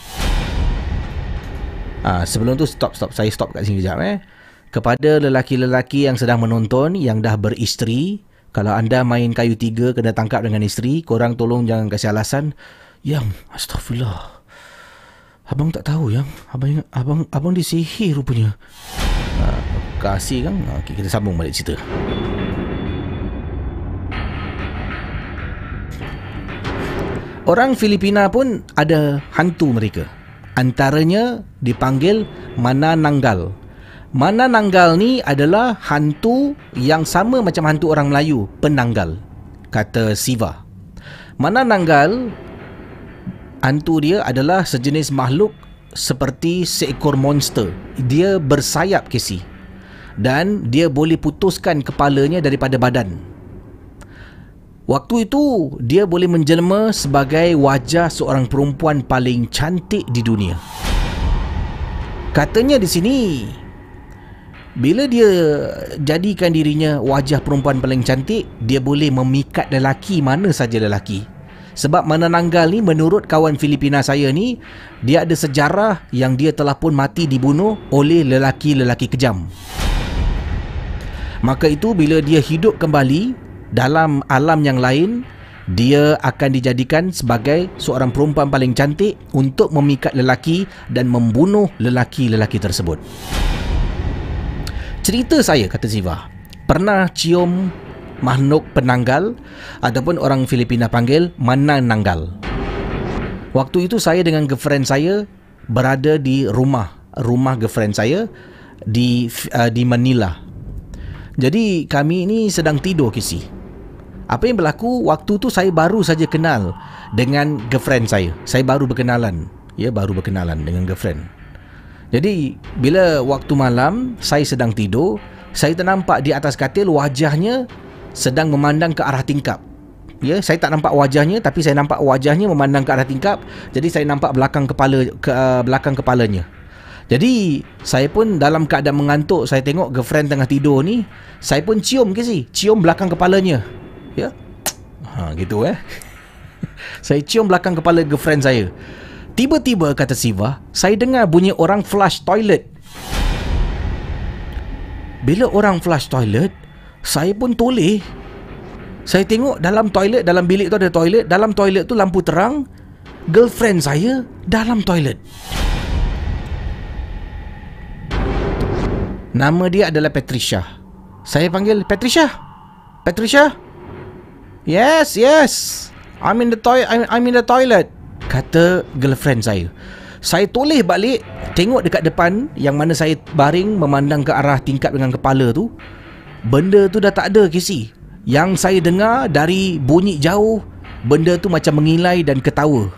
Ha, sebelum tu stop stop saya stop kat sini kejap eh. Kepada lelaki-lelaki yang sedang menonton yang dah beristeri, kalau anda main kayu tiga kena tangkap dengan isteri, korang tolong jangan kasih alasan. Yang astagfirullah. Abang tak tahu yang abang abang abang disihir rupanya. Ha, kasih kan? Okey, kita sambung balik cerita. Orang Filipina pun ada hantu mereka. Antaranya dipanggil Mana Nanggal. Mana Nanggal ni adalah hantu yang sama macam hantu orang Melayu, penanggal. Kata Siva. Mana Nanggal hantu dia adalah sejenis makhluk seperti seekor monster. Dia bersayap Casey. Dan dia boleh putuskan kepalanya daripada badan. Waktu itu, dia boleh menjelma sebagai wajah seorang perempuan paling cantik di dunia. Katanya di sini, bila dia jadikan dirinya wajah perempuan paling cantik, dia boleh memikat lelaki mana saja lelaki. Sebab Manananggal ni menurut kawan Filipina saya ni Dia ada sejarah yang dia telah pun mati dibunuh oleh lelaki-lelaki kejam Maka itu bila dia hidup kembali dalam alam yang lain Dia akan dijadikan sebagai seorang perempuan paling cantik Untuk memikat lelaki dan membunuh lelaki-lelaki tersebut Cerita saya kata Ziva Pernah cium makhluk penanggal ataupun orang Filipina panggil manananggal. Waktu itu saya dengan girlfriend saya berada di rumah rumah girlfriend saya di uh, di Manila. Jadi kami ini sedang tidur kisi. Apa yang berlaku waktu tu saya baru saja kenal dengan girlfriend saya. Saya baru berkenalan. Ya baru berkenalan dengan girlfriend. Jadi bila waktu malam saya sedang tidur, saya ternampak di atas katil wajahnya sedang memandang ke arah tingkap. Ya, saya tak nampak wajahnya tapi saya nampak wajahnya memandang ke arah tingkap. Jadi saya nampak belakang kepala ke uh, belakang kepalanya. Jadi saya pun dalam keadaan mengantuk Saya tengok girlfriend tengah tidur ni Saya pun cium ke si Cium belakang kepalanya Ya Ha gitu eh Saya cium belakang kepala girlfriend saya Tiba-tiba kata Siva Saya dengar bunyi orang flush toilet Bila orang flush toilet Saya pun toleh Saya tengok dalam toilet Dalam bilik tu ada toilet Dalam toilet tu lampu terang Girlfriend saya Dalam toilet Nama dia adalah Patricia. Saya panggil Patricia. Patricia? Yes, yes. I'm in the toilet. I'm, I'm in the toilet. Kata girlfriend saya. Saya toleh balik, tengok dekat depan yang mana saya baring memandang ke arah tingkap dengan kepala tu. Benda tu dah tak ada, Casey. Yang saya dengar dari bunyi jauh, benda tu macam mengilai dan ketawa.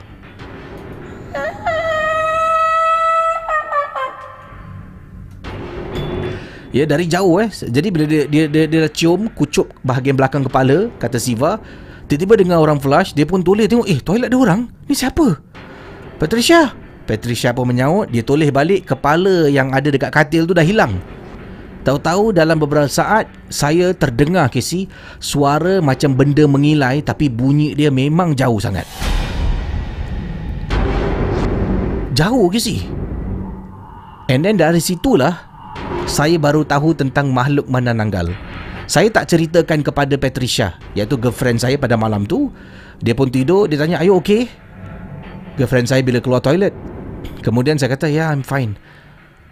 Ya dari jauh eh. Jadi bila dia dia dia, dia cium kucup bahagian belakang kepala kata Siva, tiba-tiba dengar orang flush, dia pun toleh tengok, eh toilet ada orang. Ni siapa? Patricia. Patricia pun menyaut, dia toleh balik kepala yang ada dekat katil tu dah hilang. Tahu-tahu dalam beberapa saat saya terdengar Casey suara macam benda mengilai tapi bunyi dia memang jauh sangat. Jauh Casey. And then dari situlah saya baru tahu tentang makhluk mana nanggal. Saya tak ceritakan kepada Patricia, iaitu girlfriend saya pada malam tu. Dia pun tidur, dia tanya, "Are you okay?" Girlfriend saya bila keluar toilet. Kemudian saya kata, "Ya, yeah, I'm fine."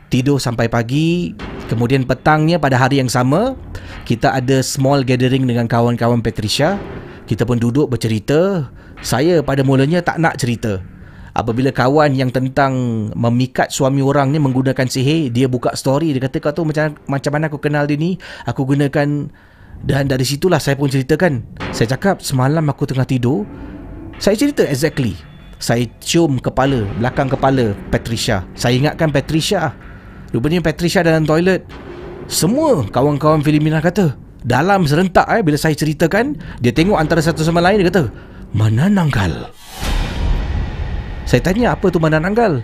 Tidur sampai pagi, kemudian petangnya pada hari yang sama, kita ada small gathering dengan kawan-kawan Patricia. Kita pun duduk bercerita. Saya pada mulanya tak nak cerita apabila kawan yang tentang memikat suami orang ni menggunakan sihir dia buka story dia kata kau tu macam macam mana aku kenal dia ni? Aku gunakan dan dari situlah saya pun ceritakan. Saya cakap semalam aku tengah tidur. Saya cerita exactly. Saya cium kepala belakang kepala Patricia. Saya ingatkan Patricia. Rupanya Patricia dalam toilet. Semua kawan-kawan Filipina kata dalam serentak eh bila saya ceritakan dia tengok antara satu sama lain dia kata mana nanggal saya tanya apa tu mana nanggal?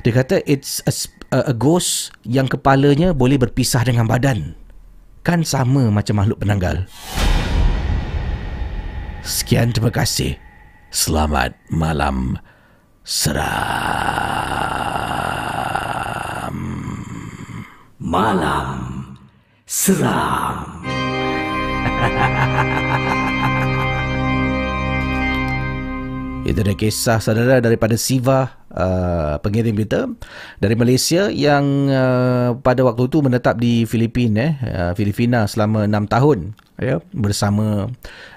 Dia kata it's a, a, ghost yang kepalanya boleh berpisah dengan badan. Kan sama macam makhluk penanggal. Sekian terima kasih. Selamat malam seram. Malam seram. Itu adalah kisah saudara daripada Siva uh, pengirim kita dari Malaysia yang uh, pada waktu itu menetap di Filipina eh, uh, Filipina selama 6 tahun ya bersama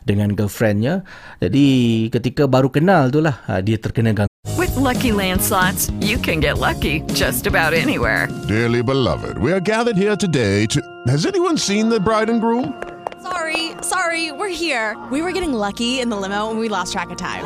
dengan girlfriendnya. Jadi ketika baru kenal itulah uh, dia terkena gangguan. With lucky landslots, you can get lucky just about anywhere. Dearly beloved, we are gathered here today to. Has anyone seen the bride and groom? Sorry, sorry, we're here. We were getting lucky in the limo and we lost track of time.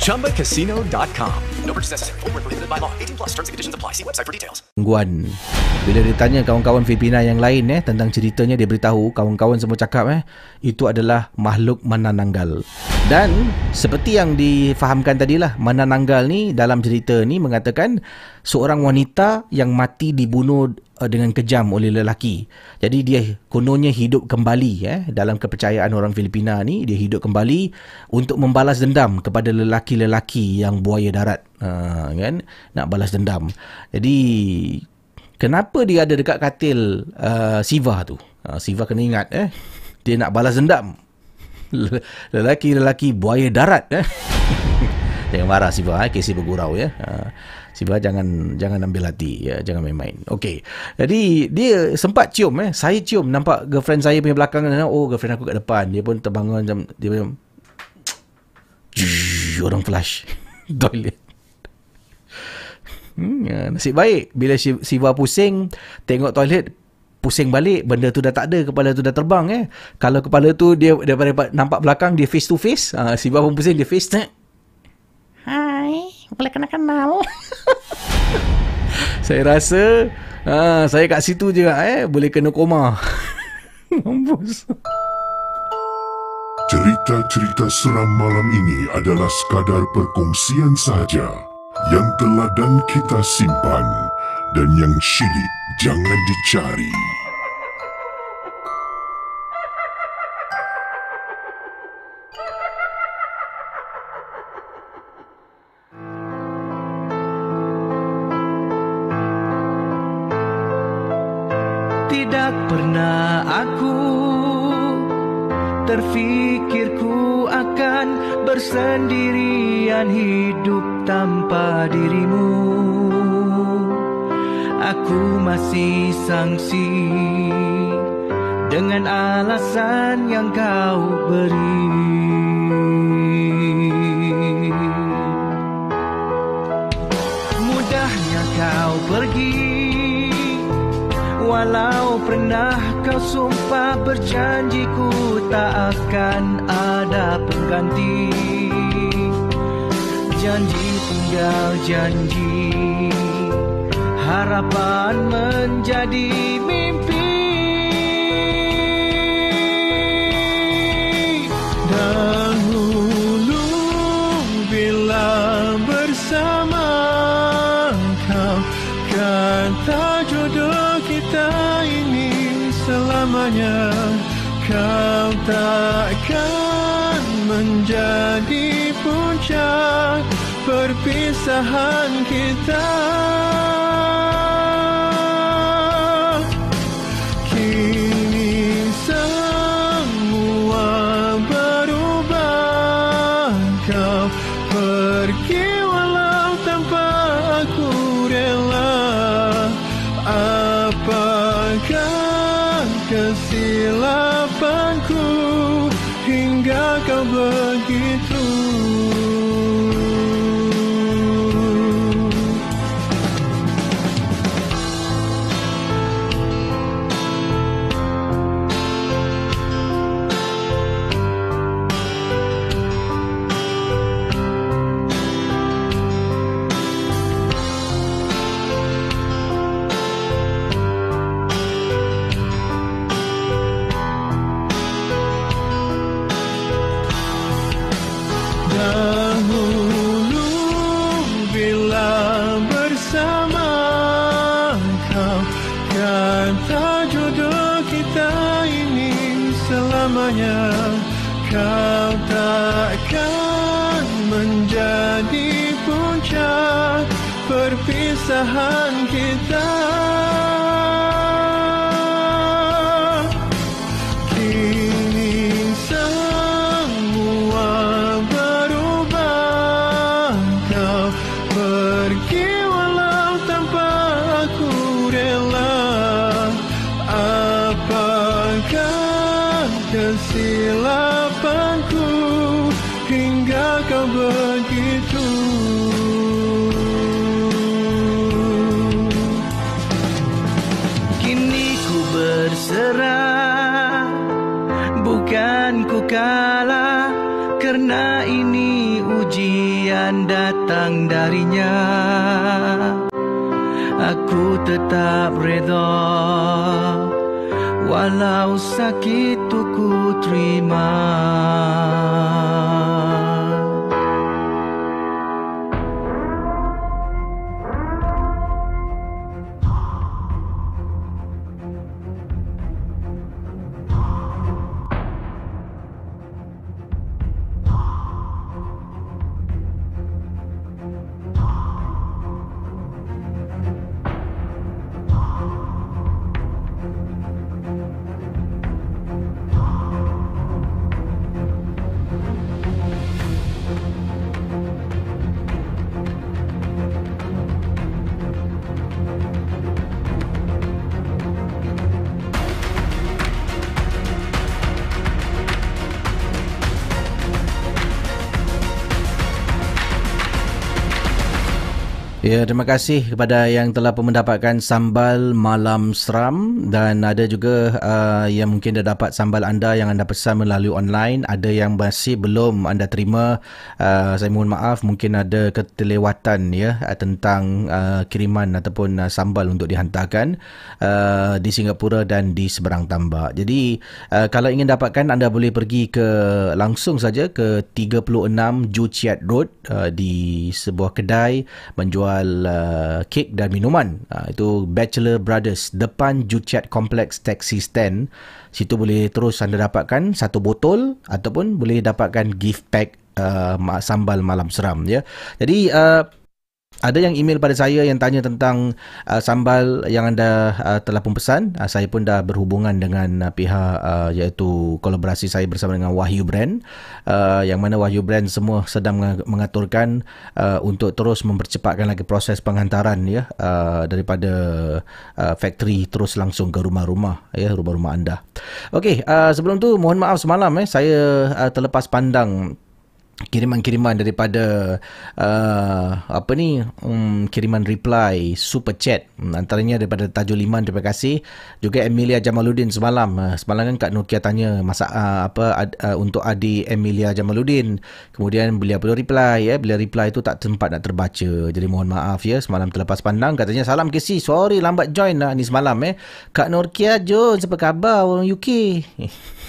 ChumbaCasino.com. No purchase necessary. Full prohibited by law. 18 plus terms and conditions apply. See website for details. Gangguan. Bila ditanya kawan-kawan Filipina yang lain eh tentang ceritanya dia beritahu kawan-kawan semua cakap eh itu adalah makhluk manananggal. Dan seperti yang difahamkan tadilah manananggal ni dalam cerita ni mengatakan seorang wanita yang mati dibunuh uh, dengan kejam oleh lelaki. Jadi dia kononnya hidup kembali eh dalam kepercayaan orang Filipina ni dia hidup kembali untuk membalas dendam kepada lelaki-lelaki yang buaya darat. Ha, kan nak balas dendam. Jadi kenapa dia ada dekat katil uh, Siva tu? Uh, Siva kena ingat eh dia nak balas dendam. Lelaki-lelaki buaya darat eh. Jangan marah Siva eh. Casey bergurau ya. Ha. Siva jangan jangan ambil hati ya, jangan main-main. Okey. Jadi dia sempat cium eh. Saya cium nampak girlfriend saya punya belakang oh girlfriend aku kat depan. Dia pun terbangun macam dia macam orang flush toilet. Hmm, ya, nasib baik bila Siva pusing tengok toilet pusing balik benda tu dah tak ada kepala tu dah terbang eh kalau kepala tu dia daripada nampak belakang dia face to face uh, Siva pun pusing dia face eh. Hai boleh kena kenal saya rasa uh, saya kat situ je eh boleh kena koma. Mampus. Cerita-cerita seram malam ini adalah sekadar perkongsian sahaja yang telah dan kita simpan dan yang syilid jangan dicari. Tidak pernah aku terfikirku akan bersendirian hidup tanpa dirimu. Aku masih sangsi Dengan alasan yang kau beri. Mudahnya kau pergi Walau pernah kau sumpah berjanjiku tak akan ada pengganti. Janji tinggal janji Harapan menjadi mimpi selamanya Kau takkan menjadi puncak perpisahan kita Kau takkan menjadi puncak perpisahan ku Ya, terima kasih kepada yang telah mendapatkan sambal malam seram dan ada juga uh, yang mungkin dah dapat sambal anda yang anda pesan melalui online. Ada yang masih belum anda terima. Uh, saya mohon maaf, mungkin ada keterlewatan ya uh, tentang uh, kiriman ataupun uh, sambal untuk dihantarkan uh, di Singapura dan di seberang tambak. Jadi, uh, kalau ingin dapatkan anda boleh pergi ke langsung saja ke 36 Ju Chiat Road uh, di sebuah kedai menjual jual uh, kek dan minuman. Uh, itu Bachelor Brothers depan Juchat Complex Taxi Stand. Situ boleh terus anda dapatkan satu botol ataupun boleh dapatkan gift pack uh, sambal malam seram ya. Jadi uh, ada yang email pada saya yang tanya tentang uh, sambal yang anda uh, telah pun pesan. Uh, saya pun dah berhubungan dengan uh, pihak uh, iaitu kolaborasi saya bersama dengan Wahyu Brand. Uh, yang mana Wahyu Brand semua sedang mengaturkan uh, untuk terus mempercepatkan lagi proses penghantaran ya uh, daripada uh, factory terus langsung ke rumah-rumah ya rumah-rumah anda. Okey, uh, sebelum tu mohon maaf semalam eh saya uh, terlepas pandang kiriman-kiriman daripada uh, apa ni um, kiriman reply super chat um, antaranya daripada Tajul Liman terima kasih. Juga Emilia Jamaluddin semalam uh, semalam kan Kak Nokia tanya masak uh, apa uh, untuk adik Emilia Jamaluddin. Kemudian beliau perlu reply ya beliau reply tu tak sempat nak terbaca. Jadi mohon maaf ya semalam terlepas pandang. Katanya salam Casey sorry lambat join lah ni semalam eh. Kak Nokia Jones apa khabar orang UK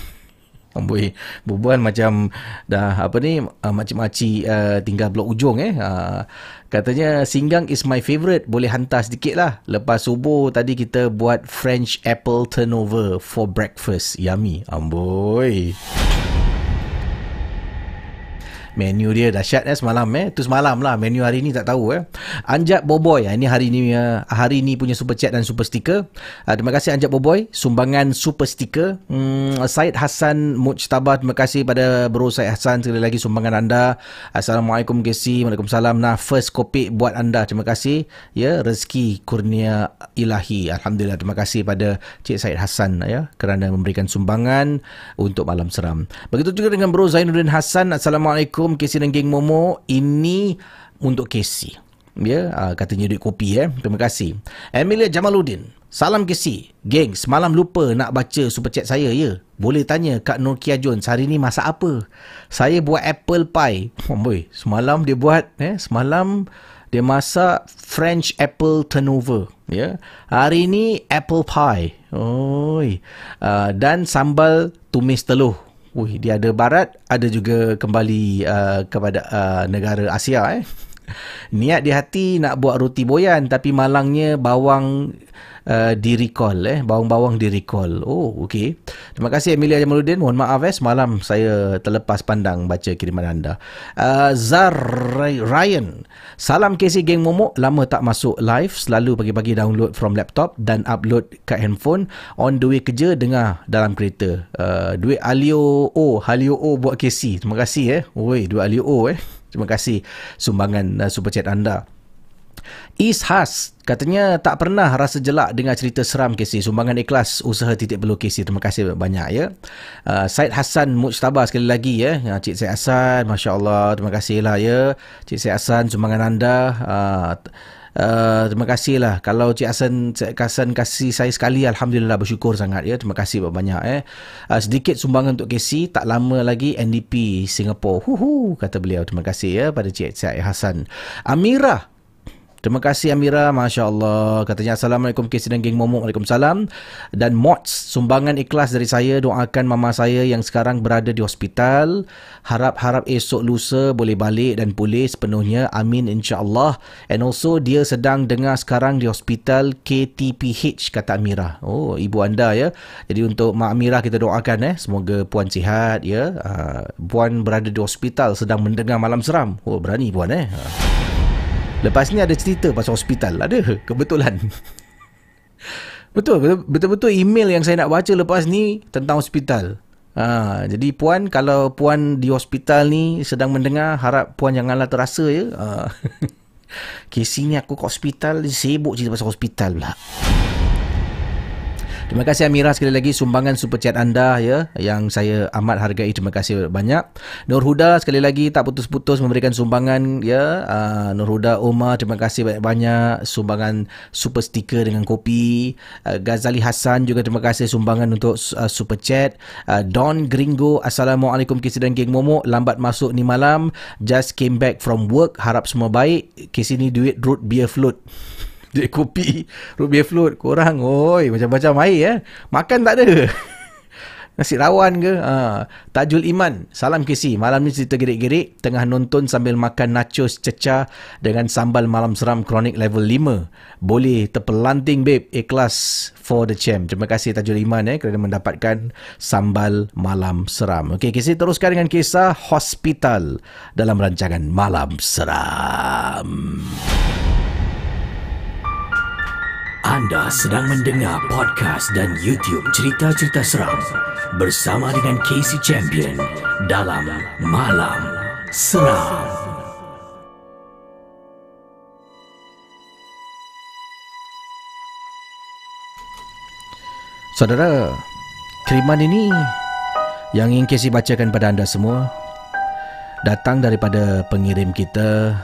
Amboi, berbual macam dah apa ni uh, makcik-makcik uh, tinggal blok ujung eh. Uh, katanya singgang is my favourite. Boleh hantar sedikit lah. Lepas subuh tadi kita buat French apple turnover for breakfast. Yummy. Amboi menu dia dahsyat eh semalam eh. Tu semalam lah menu hari ni tak tahu eh. Anjat Boboy ini hari ni uh, hari ni punya super chat dan super sticker uh, terima kasih Anjat Boboy. Sumbangan super sticker hmm, Said Hassan Mujtabah terima kasih pada bro Said Hassan. Sekali lagi sumbangan anda. Assalamualaikum Gesi Waalaikumsalam. Nah first kopi buat anda. Terima kasih. Ya rezeki kurnia ilahi. Alhamdulillah terima kasih pada Cik Said Hassan ya kerana memberikan sumbangan untuk malam seram. Begitu juga dengan bro Zainuddin Hassan. Assalamualaikum Assalamualaikum Casey dan geng Momo. Ini untuk Casey. Ya, uh, katanya duit kopi eh. Terima kasih. Emilia Jamaluddin. Salam Casey. Geng, semalam lupa nak baca super chat saya ya. Boleh tanya Kak Nokia Jones hari ni masak apa? Saya buat apple pie. Oh boy, semalam dia buat eh semalam dia masak French apple turnover ya. Hari ni apple pie. Oi. Uh, dan sambal tumis telur. Ui, dia ada barat, ada juga kembali uh, kepada uh, negara Asia eh. Niat di hati nak buat roti boyan tapi malangnya bawang uh, di recall eh. Bawang-bawang di recall. Oh okey. Terima kasih Emilia Jamaluddin. Mohon maaf eh semalam saya terlepas pandang baca kiriman anda. Uh, Zar Ryan. Salam KC geng momok. Lama tak masuk live. Selalu pagi-pagi download from laptop dan upload kat handphone. On the way kerja dengar dalam kereta. Uh, duit Alio O. Halio O buat KC terima kasih eh. Oi duit Alio O eh. Terima kasih sumbangan uh, super chat anda Is Has katanya tak pernah rasa jelak dengan cerita seram Casey. Sumbangan ikhlas usaha titik beluh Casey. Terima kasih banyak ya. Uh, Said Hassan Mujtabah sekali lagi ya. Uh, Cik Said Hassan, Masya Allah. Terima kasih lah ya. Cik Said Hassan, sumbangan anda. Uh, Uh, terima kasih lah kalau Cik Hassan, Cik Hassan kasih saya sekali Alhamdulillah bersyukur sangat ya terima kasih banyak eh. Uh, sedikit sumbangan untuk Casey tak lama lagi NDP Singapore Huhu, kata beliau terima kasih ya pada Cik Cik Hassan Amira Terima kasih Amira, Masya Allah. Katanya Assalamualaikum Kesi dan Geng Momok. Waalaikumsalam. Dan Mots, sumbangan ikhlas dari saya. Doakan mama saya yang sekarang berada di hospital. Harap-harap esok lusa boleh balik dan pulih sepenuhnya. Amin insyaAllah. And also dia sedang dengar sekarang di hospital KTPH kata Amira. Oh, ibu anda ya. Jadi untuk Mak Amira kita doakan eh. Semoga puan sihat ya. Uh, puan berada di hospital sedang mendengar malam seram. Oh, berani puan eh. Uh. Lepas ni ada cerita pasal hospital. Ada kebetulan. Betul, betul-betul email yang saya nak baca lepas ni tentang hospital. Ha, jadi puan, kalau puan di hospital ni sedang mendengar, harap puan janganlah terasa ya. Ha. Kes ni aku ke hospital, sibuk cerita pasal hospital pula. Terima kasih Amira sekali lagi sumbangan super chat anda ya yang saya amat hargai. Terima kasih banyak. Nur Huda sekali lagi tak putus-putus memberikan sumbangan ya. Uh, Nur Huda Omar terima kasih banyak-banyak sumbangan super sticker dengan kopi. Uh, Ghazali Hassan juga terima kasih sumbangan untuk uh, super chat. Uh, Don Gringo Assalamualaikum Kisi dan geng Momo lambat masuk ni malam just came back from work harap semua baik. Kisi ni duit root beer float. Duit kopi Root beer float. Korang Oi Macam-macam air eh. Makan tak ada. Nasi rawan ke? Ha. Tajul Iman Salam KC Malam ni cerita gerik-gerik. Tengah nonton sambil makan nachos cecah Dengan sambal malam seram kronik level 5 Boleh terpelanting babe. Ikhlas for the champ. Terima kasih Tajul Iman eh Kerana mendapatkan Sambal malam seram. Okey KC teruskan dengan kisah Hospital Dalam rancangan Malam Seram Anda sedang mendengar podcast dan YouTube cerita-cerita seram bersama dengan Casey Champion dalam Malam Seram. Saudara, kiriman ini yang ingin Casey bacakan pada anda semua datang daripada pengirim kita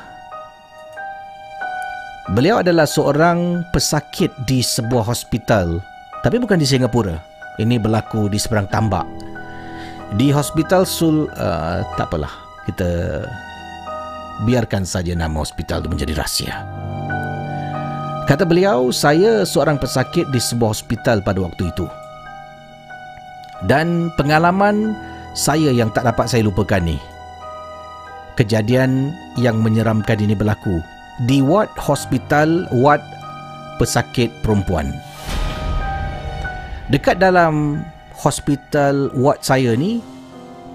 Beliau adalah seorang pesakit di sebuah hospital tapi bukan di Singapura. Ini berlaku di seberang tambak. Di hospital Sul uh, tak apalah. Kita biarkan saja nama hospital itu menjadi rahsia. Kata beliau, saya seorang pesakit di sebuah hospital pada waktu itu. Dan pengalaman saya yang tak dapat saya lupakan ni. Kejadian yang menyeramkan ini berlaku di ward hospital ward pesakit perempuan. Dekat dalam hospital ward saya ni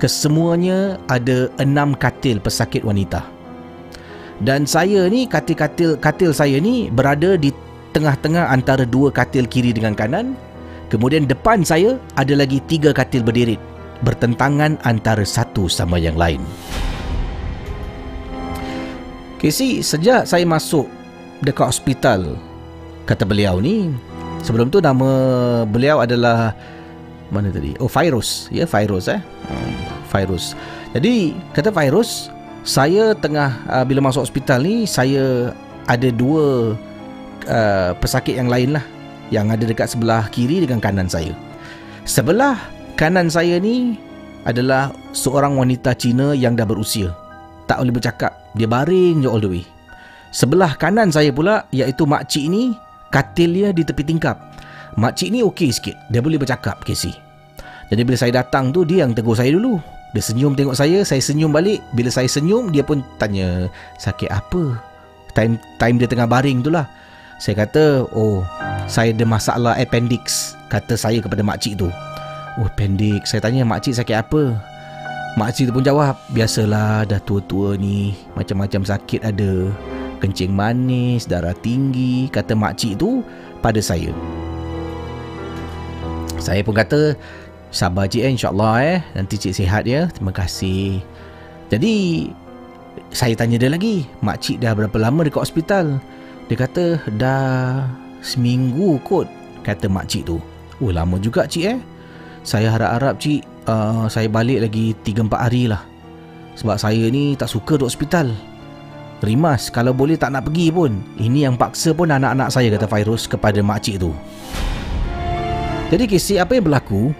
kesemuanya ada enam katil pesakit wanita. Dan saya ni katil-katil katil saya ni berada di tengah-tengah antara dua katil kiri dengan kanan. Kemudian depan saya ada lagi tiga katil berdiri bertentangan antara satu sama yang lain. Casey, sejak saya masuk dekat hospital, kata beliau ni, sebelum tu nama beliau adalah mana tadi? Oh, Virus. Ya, Virus eh. Hmm, virus. Jadi, kata Virus, saya tengah uh, bila masuk hospital ni, saya ada dua uh, pesakit yang lain lah yang ada dekat sebelah kiri dengan kanan saya. Sebelah kanan saya ni adalah seorang wanita Cina yang dah berusia tak boleh bercakap. Dia baring je all the way. Sebelah kanan saya pula, iaitu makcik ni, katil dia di tepi tingkap. Makcik ni okey sikit. Dia boleh bercakap, Casey. Jadi bila saya datang tu, dia yang tegur saya dulu. Dia senyum tengok saya, saya senyum balik. Bila saya senyum, dia pun tanya, sakit apa? Time time dia tengah baring tu lah. Saya kata, oh, saya ada masalah appendix. Kata saya kepada makcik tu. Oh, appendix. Saya tanya, makcik sakit apa? Makcik tu pun jawab Biasalah dah tua-tua ni Macam-macam sakit ada. Kencing manis Darah tinggi Kata makcik tu Pada saya. Saya pun kata Sabar cik eh InsyaAllah eh. Nanti cik sihat ya. Terima kasih. Jadi Saya tanya dia lagi Makcik dah berapa lama dekat hospital? Dia kata Dah Seminggu kot Kata makcik tu. Oh lama juga cik eh. Saya harap-harap cik uh, saya balik lagi 3-4 hari lah. Sebab saya ni tak suka duduk hospital. Rimas kalau boleh tak nak pergi pun ini yang paksa pun anak-anak saya kata virus kepada makcik tu. Jadi kisah apa yang berlaku?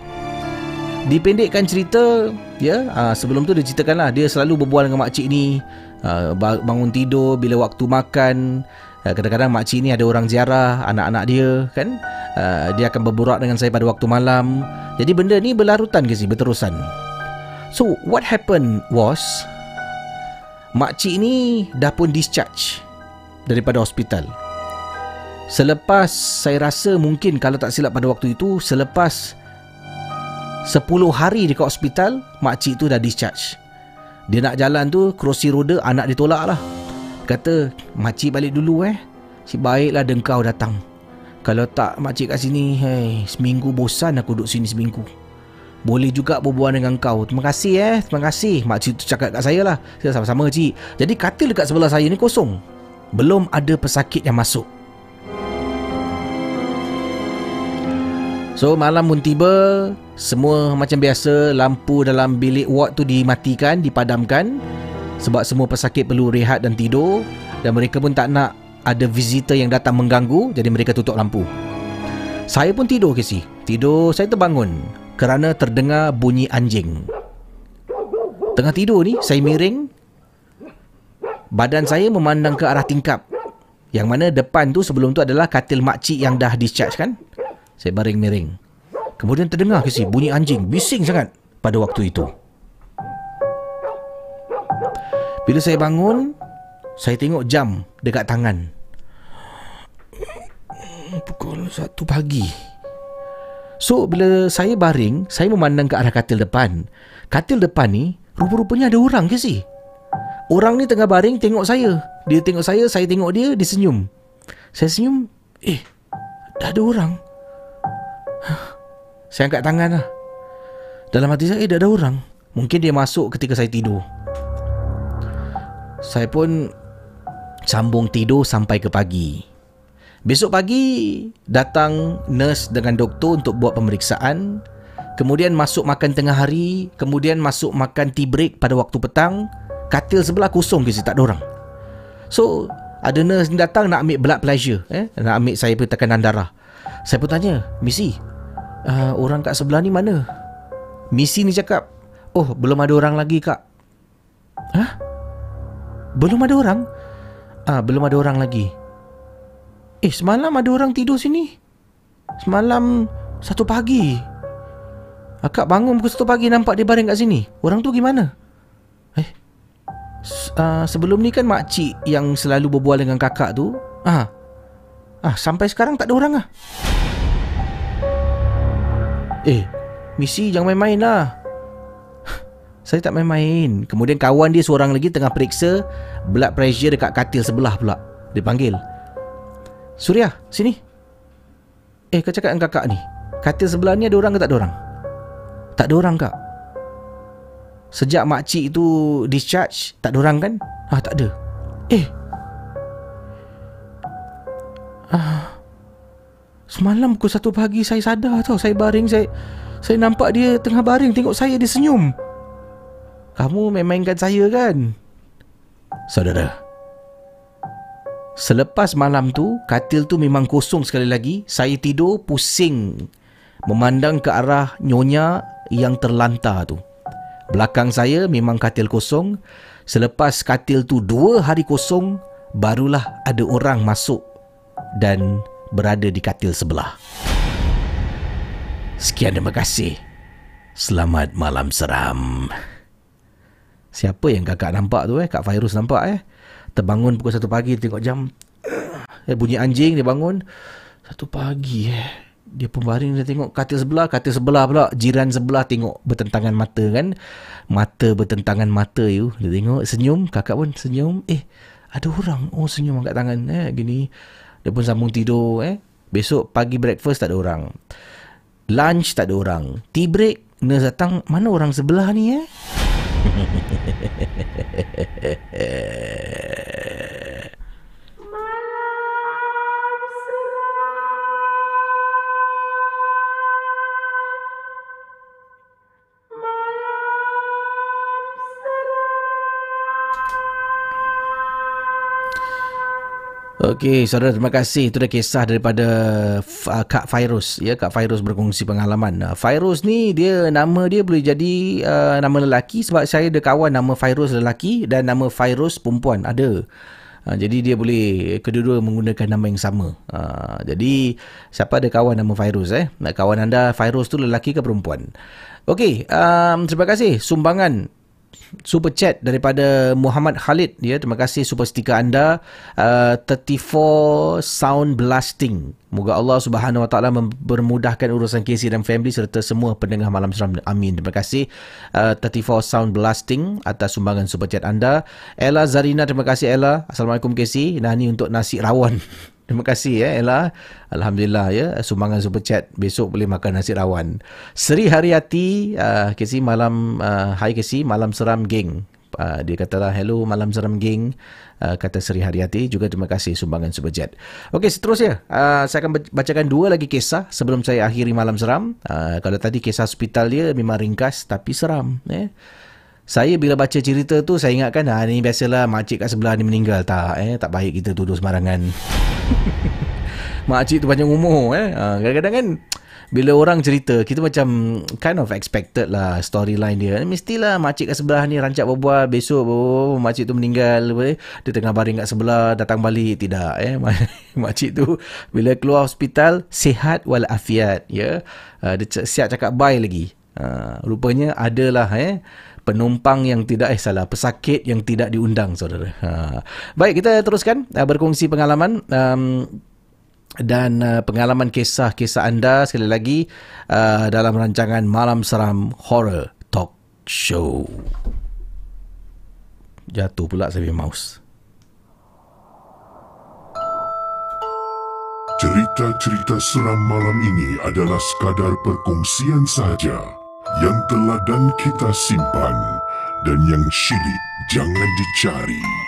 Dipendekkan cerita ya uh, sebelum tu dia ceritakan lah. Dia selalu berbual dengan makcik ni uh, bangun tidur bila waktu makan kadang-kadang makcik ni ada orang ziarah anak-anak dia kan uh, dia akan berburak dengan saya pada waktu malam jadi benda ni berlarutan ke sih berterusan. So what happened was makcik ni dah pun discharge daripada hospital. Selepas saya rasa mungkin kalau tak silap pada waktu itu selepas 10 hari dekat hospital makcik tu dah discharge. Dia nak jalan tu kerusi roda anak ditolak lah. Kata makcik balik dulu eh. Si baiklah dengkau datang. Kalau tak makcik kat sini hey, Seminggu bosan aku duduk sini seminggu. Boleh juga berbual dengan kau. Terima kasih eh. Terima kasih. Makcik tu cakap kat saya lah. Saya sama-sama cik. Jadi katil dekat sebelah saya ni kosong. Belum ada pesakit yang masuk. So malam pun tiba. Semua macam biasa Lampu dalam bilik ward tu dimatikan Dipadamkan Sebab semua pesakit perlu rehat dan tidur Dan mereka pun tak nak Ada visitor yang datang mengganggu Jadi mereka tutup lampu. Saya pun tidur Casey Tidur saya terbangun Kerana terdengar bunyi anjing. Tengah tidur ni Saya miring. Badan saya memandang ke arah tingkap Yang mana depan tu sebelum tu adalah katil makcik yang dah discharge kan? Saya baring miring. Kemudian terdengar ke si bunyi anjing. Bising sangat pada waktu itu. Bila saya bangun, saya tengok jam dekat tangan. Pukul 1 pagi. So, bila saya baring, saya memandang ke arah katil depan. Katil depan ni, rupa-rupanya ada orang ke si? Orang ni tengah baring tengok saya. Dia tengok saya, saya tengok dia, dia senyum. Saya senyum, eh, dah ada orang. Saya angkat tangan lah Dalam hati saya eh, dah ada orang Mungkin dia masuk ketika saya tidur Saya pun Sambung tidur sampai ke pagi Besok pagi Datang nurse dengan doktor Untuk buat pemeriksaan Kemudian masuk makan tengah hari Kemudian masuk makan tea break pada waktu petang Katil sebelah kosong ke tak ada orang So Ada nurse datang nak ambil blood pressure eh? Nak ambil saya punya tekanan darah Saya pun tanya Missy uh, orang kat sebelah ni mana? Misi ni cakap, oh belum ada orang lagi kak. Hah? Belum ada orang? Ah, belum ada orang lagi. Eh, semalam ada orang tidur sini. Semalam satu pagi. Akak bangun pukul satu pagi nampak dia baring kat sini. Orang tu gimana? Eh, uh, sebelum ni kan makcik yang selalu berbual dengan kakak tu. Ah, ah sampai sekarang tak ada orang ah. Eh, misi jangan main-main lah. Saya tak main-main. Kemudian kawan dia seorang lagi tengah periksa blood pressure dekat katil sebelah pula. Dia panggil. Surya, sini. Eh, kau cakap dengan kakak ni. Katil sebelah ni ada orang ke tak ada orang? Tak ada orang kak. Sejak makcik tu discharge, tak ada orang kan? Ah, tak ada. Eh. Ah. Semalam pukul satu pagi saya sadar tau Saya baring saya Saya nampak dia tengah baring Tengok saya dia senyum Kamu memainkan saya kan Saudara Selepas malam tu Katil tu memang kosong sekali lagi Saya tidur pusing Memandang ke arah nyonya Yang terlantar tu Belakang saya memang katil kosong Selepas katil tu dua hari kosong Barulah ada orang masuk Dan berada di katil sebelah. Sekian terima kasih. Selamat malam seram. Siapa yang kakak nampak tu eh? Kak Fairuz nampak eh? Terbangun pukul satu pagi tengok jam. Eh, bunyi anjing dia bangun. Satu pagi eh. Dia pun baring dia tengok katil sebelah. Katil sebelah pula. Jiran sebelah tengok bertentangan mata kan. Mata bertentangan mata you. Dia tengok senyum. Kakak pun senyum. Eh ada orang. Oh senyum angkat tangan eh. Gini. Dia pun sambung tidur eh. Besok pagi breakfast tak ada orang. Lunch tak ada orang. Tea break nurse datang mana orang sebelah ni eh? へへへへへへへへ Okey, saudara terima kasih. Itu dah kisah daripada uh, Kak Fairuz. Ya, Kak Fairuz berkongsi pengalaman. Uh, Fairuz ni dia nama dia boleh jadi uh, nama lelaki sebab saya ada kawan nama Fairuz lelaki dan nama Fairuz perempuan. Ada. Uh, jadi dia boleh kedua-dua menggunakan nama yang sama. Uh, jadi siapa ada kawan nama Fairuz eh? Kawan anda Fairuz tu lelaki ke perempuan? Okey, um, terima kasih sumbangan super chat daripada Muhammad Khalid. Ya terima kasih super stiker anda. Uh, 34 sound blasting. Moga Allah Subhanahu wa taala mempermudahkan urusan KC dan family serta semua pendengar malam seram. Amin. Terima kasih. Uh, 34 sound blasting atas sumbangan super chat anda. Ella Zarina terima kasih Ella. Assalamualaikum KC nah ni untuk nasi rawon Terima kasih ya Ella. Alhamdulillah ya sumbangan super chat besok boleh makan nasi rawan. Seri Hariati uh, Kesi malam uh, hai Kesi malam seram geng. Uh, dia katalah hello malam seram geng uh, kata Seri Haryati juga terima kasih sumbangan Superjet. Okey seterusnya uh, saya akan bacakan dua lagi kisah sebelum saya akhiri malam seram. Uh, kalau tadi kisah hospital dia memang ringkas tapi seram eh. Saya bila baca cerita tu saya ingatkan ah ni biasalah makcik kat sebelah ni meninggal. Tak eh tak baik kita tuduh sembarangan. makcik tu panjang umur eh. Uh, kadang-kadang kan bila orang cerita kita macam kind of expected lah storyline dia. Mestilah makcik kat sebelah ni rancak berbual besok oh, makcik tu meninggal dia tengah baring kat sebelah datang balik. Tidak eh. Makcik tu bila keluar hospital sihat walafiat ya. Uh, dia siap cakap bye lagi. Uh, rupanya adalah eh penumpang yang tidak eh salah pesakit yang tidak diundang saudara. Ha. Baik kita teruskan uh, berkongsi pengalaman um, dan uh, pengalaman kisah-kisah anda sekali lagi uh, dalam rancangan Malam Seram Horror Talk Show. Jatuh pula saya mouse. Cerita-cerita seram malam ini adalah sekadar perkongsian sahaja yang telah dan kita simpan dan yang syilid jangan dicari.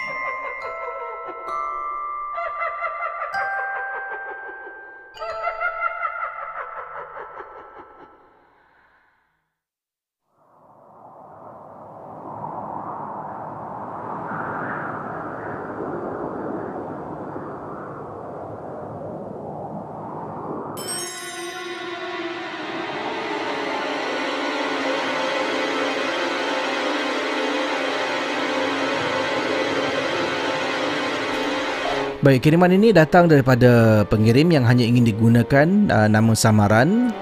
Baik, kiriman ini datang daripada pengirim yang hanya ingin digunakan uh, nama samaran.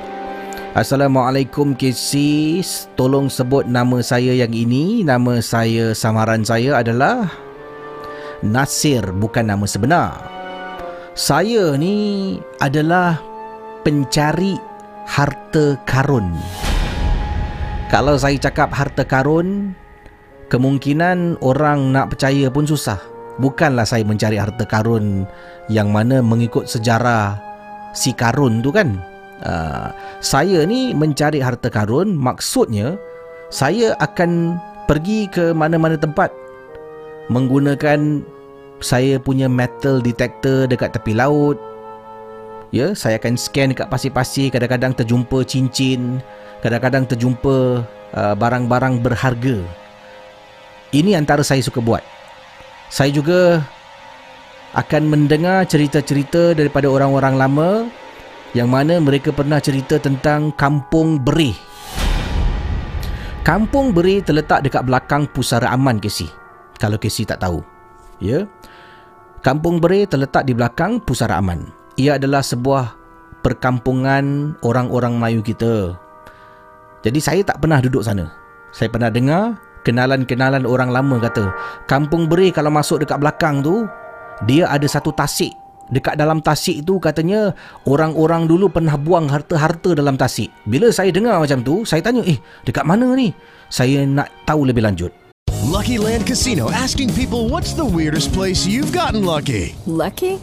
Assalamualaikum KC, tolong sebut nama saya yang ini. Nama saya samaran saya adalah Nasir, bukan nama sebenar. Saya ni adalah pencari harta karun. Kalau saya cakap harta karun, kemungkinan orang nak percaya pun susah bukanlah saya mencari harta karun yang mana mengikut sejarah si karun tu kan? Uh, saya ni mencari harta karun maksudnya saya akan pergi ke mana-mana tempat. Menggunakan saya punya metal detector dekat tepi laut. Ya saya akan scan dekat pasir-pasir kadang-kadang terjumpa cincin kadang-kadang terjumpa uh, barang-barang berharga. Ini antara saya suka buat saya juga akan mendengar cerita-cerita daripada orang-orang lama yang mana mereka pernah cerita tentang Kampung Berih. Kampung Berih terletak dekat belakang Pusara Aman Kesi. Kalau Kesi tak tahu. Ya. Kampung Berih terletak di belakang Pusara Aman. Ia adalah sebuah perkampungan orang-orang Melayu kita. Jadi saya tak pernah duduk sana. Saya pernah dengar kenalan-kenalan orang lama kata kampung beri kalau masuk dekat belakang tu dia ada satu tasik. Dekat dalam tasik tu katanya orang-orang dulu pernah buang harta-harta dalam tasik. Bila saya dengar macam tu saya tanya eh dekat mana ni? Saya nak tahu lebih lanjut. Lucky Land Casino asking people what's the weirdest place you've gotten lucky? Lucky?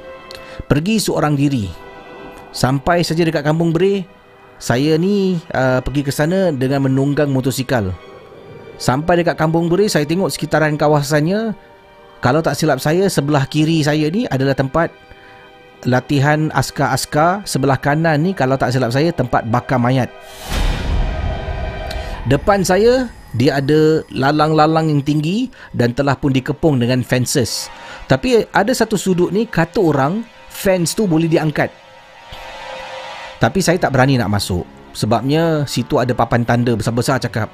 Pergi seorang diri. Sampai saja dekat Kampung Beri, saya ni uh, pergi ke sana dengan menunggang motosikal. Sampai dekat Kampung Beri, saya tengok sekitaran kawasannya. Kalau tak silap saya, sebelah kiri saya ni adalah tempat latihan askar-askar. Sebelah kanan ni, kalau tak silap saya, tempat bakar mayat. Depan saya, dia ada lalang-lalang yang tinggi dan telah pun dikepung dengan fences. Tapi ada satu sudut ni, kata orang, fence tu boleh diangkat. Tapi saya tak berani nak masuk sebabnya situ ada papan tanda besar-besar cakap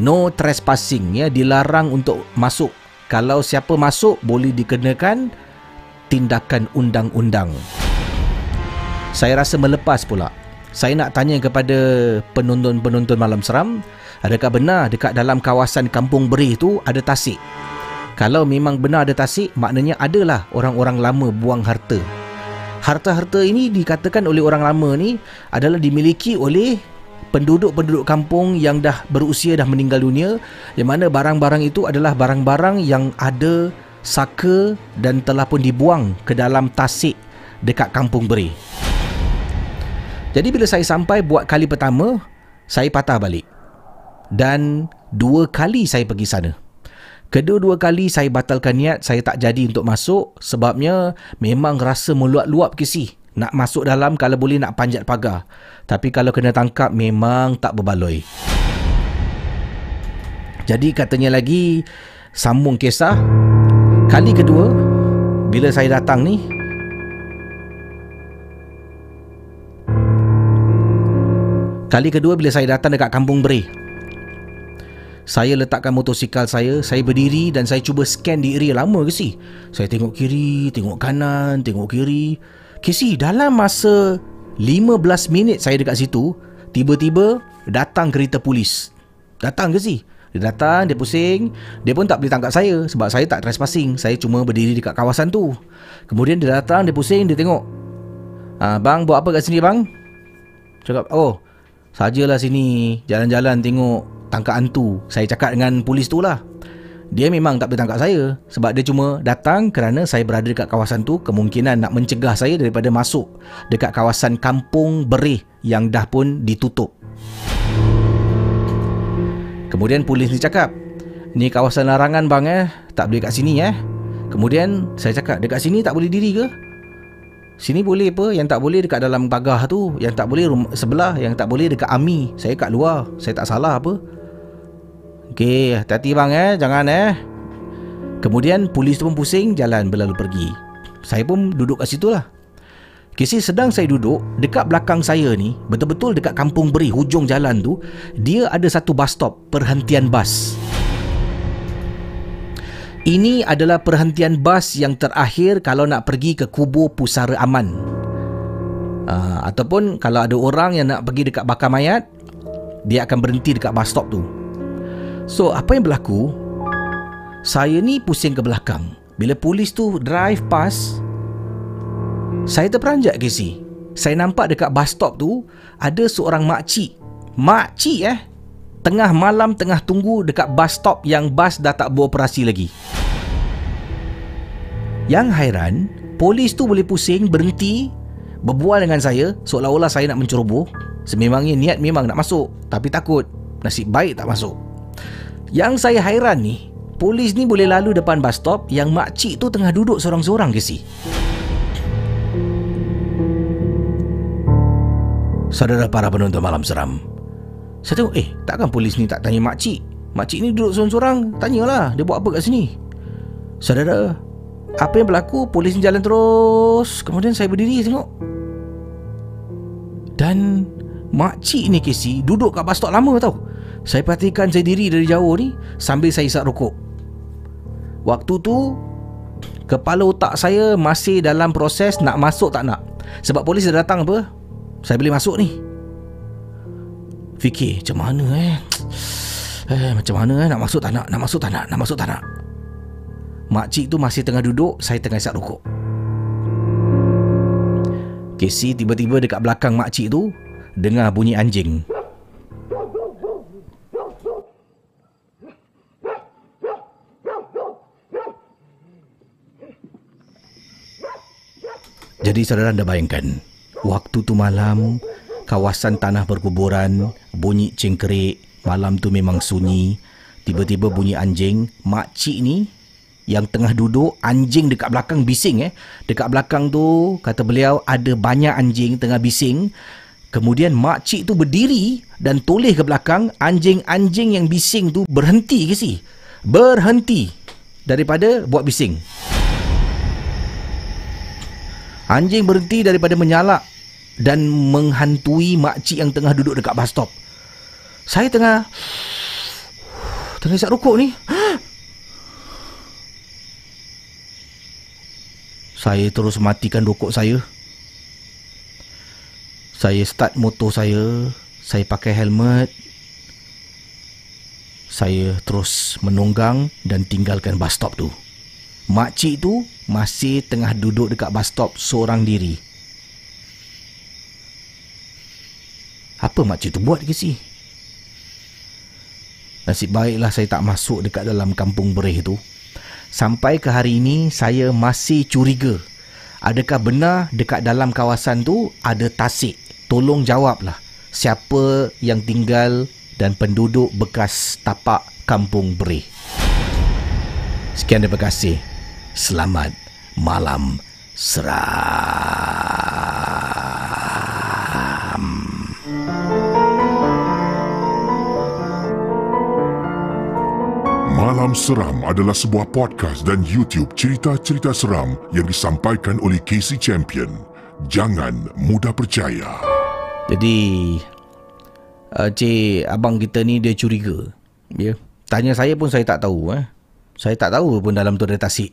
no trespassing ya dilarang untuk masuk. Kalau siapa masuk boleh dikenakan tindakan undang-undang. Saya rasa melepas pula. saya nak tanya kepada penonton-penonton malam seram, adakah benar dekat dalam kawasan Kampung Berih tu ada tasik? Kalau memang benar ada tasik, maknanya adalah orang-orang lama buang harta. Harta-harta ini dikatakan oleh orang lama ni adalah dimiliki oleh penduduk-penduduk kampung yang dah berusia dah meninggal dunia yang mana barang-barang itu adalah barang-barang yang ada saka dan telah pun dibuang ke dalam tasik dekat kampung beri. Jadi bila saya sampai buat kali pertama, saya patah balik. Dan dua kali saya pergi sana. Kedua-dua kali saya batalkan niat saya tak jadi untuk masuk sebabnya memang rasa meluap-luap kisi. Nak masuk dalam kalau boleh nak panjat pagar. Tapi kalau kena tangkap memang tak berbaloi. Jadi katanya lagi sambung kisah. Kali kedua bila saya datang ni Kali kedua bila saya datang dekat Kampung Beri saya letakkan motosikal saya Saya berdiri dan saya cuba scan di area lama ke si? Saya tengok kiri, tengok kanan, tengok kiri. Kesi dalam masa 15 minit saya dekat situ Tiba-tiba datang kereta polis. Datang ke si? Dia datang, dia pusing. Dia pun tak boleh tangkap saya Sebab saya tak trespassing. Saya cuma berdiri dekat kawasan tu. Kemudian dia datang, dia pusing, dia tengok. Ah, Bang, buat apa kat sini bang? Cakap, oh Sajalah sini. Jalan-jalan tengok tangkap hantu. Saya cakap dengan polis tu lah. Dia memang tak boleh tangkap saya sebab dia cuma datang kerana saya berada dekat kawasan tu kemungkinan nak mencegah saya daripada masuk dekat kawasan kampung berih yang dah pun ditutup. Kemudian polis ni cakap, ni kawasan larangan bang eh, tak boleh kat sini eh. Kemudian saya cakap, dekat sini tak boleh diri ke? Sini boleh apa? Yang tak boleh dekat dalam pagar tu. Yang tak boleh rumah, sebelah. Yang tak boleh dekat Ami. Saya kat luar. Saya tak salah apa. Okey, hati-hati bang eh, jangan eh. Kemudian polis tu pun pusing jalan berlalu pergi. Saya pun duduk kat situ lah. Kisi sedang saya duduk, dekat belakang saya ni, betul-betul dekat kampung beri, hujung jalan tu, dia ada satu bus stop, perhentian bas. Ini adalah perhentian bas yang terakhir kalau nak pergi ke kubur pusara aman. Uh, ataupun kalau ada orang yang nak pergi dekat bakar mayat, dia akan berhenti dekat bus stop tu. So apa yang berlaku? Saya ni pusing ke belakang. Bila polis tu drive past Saya terperanjat ke si Saya nampak dekat bus stop tu Ada seorang makcik Makcik eh? Tengah malam tengah tunggu dekat bus stop Yang bus dah tak beroperasi lagi. Yang hairan Polis tu boleh pusing berhenti Berbual dengan saya. Seolah-olah saya nak menceroboh. Sememangnya niat memang nak masuk Tapi takut. Nasib baik tak masuk yang saya hairan ni, polis ni boleh lalu depan bus stop yang makcik tu tengah duduk seorang-seorang ke si? Saudara para penonton malam seram. Saya tengok, eh, takkan polis ni tak tanya makcik? Makcik ni duduk seorang-seorang, tanyalah dia buat apa kat sini. Saudara, apa yang berlaku? Polis ni jalan terus. Kemudian saya berdiri tengok. Dan makcik ni Casey duduk kat bus stop lama tau. Saya perhatikan saya diri dari jauh ni Sambil saya isap rokok. Waktu tu Kepala otak saya masih dalam proses Nak masuk tak nak. Sebab polis dah datang apa? Saya boleh masuk ni. Fikir macam mana eh? Eh macam mana eh? Nak masuk tak nak? Nak masuk tak nak? Nak masuk tak nak? Makcik tu masih tengah duduk Saya tengah isap rokok. Casey tiba-tiba dekat belakang makcik tu Dengar bunyi anjing Jadi saudara anda bayangkan Waktu tu malam Kawasan tanah perkuburan Bunyi cengkerik Malam tu memang sunyi Tiba-tiba bunyi anjing. Makcik ni Yang tengah duduk Anjing dekat belakang bising eh. Dekat belakang tu Kata beliau Ada banyak anjing tengah bising. Kemudian makcik tu berdiri Dan toleh ke belakang Anjing-anjing yang bising tu Berhenti ke si? Berhenti Daripada buat bising Anjing berhenti daripada menyalak dan menghantui makcik yang tengah duduk dekat bus stop. Saya tengah tengah isap rokok ni. Saya terus matikan rokok saya. Saya start motor saya, saya pakai helmet. Saya terus menunggang dan tinggalkan bus stop tu. Makcik tu masih tengah duduk dekat bus stop seorang diri. Apa makcik tu buat ke si? Nasib baiklah saya tak masuk dekat dalam kampung berih tu. Sampai ke hari ini saya masih curiga. Adakah benar dekat dalam kawasan tu ada tasik? Tolong jawablah. Siapa yang tinggal dan penduduk bekas tapak kampung berih? Sekian terima kasih. Selamat malam seram. Malam Seram adalah sebuah podcast dan YouTube cerita-cerita seram yang disampaikan oleh Casey Champion. Jangan mudah percaya. Jadi uh, Cik abang kita ni dia curiga. Ya. Tanya saya pun saya tak tahu eh. Saya tak tahu pun dalam tu ada tasik.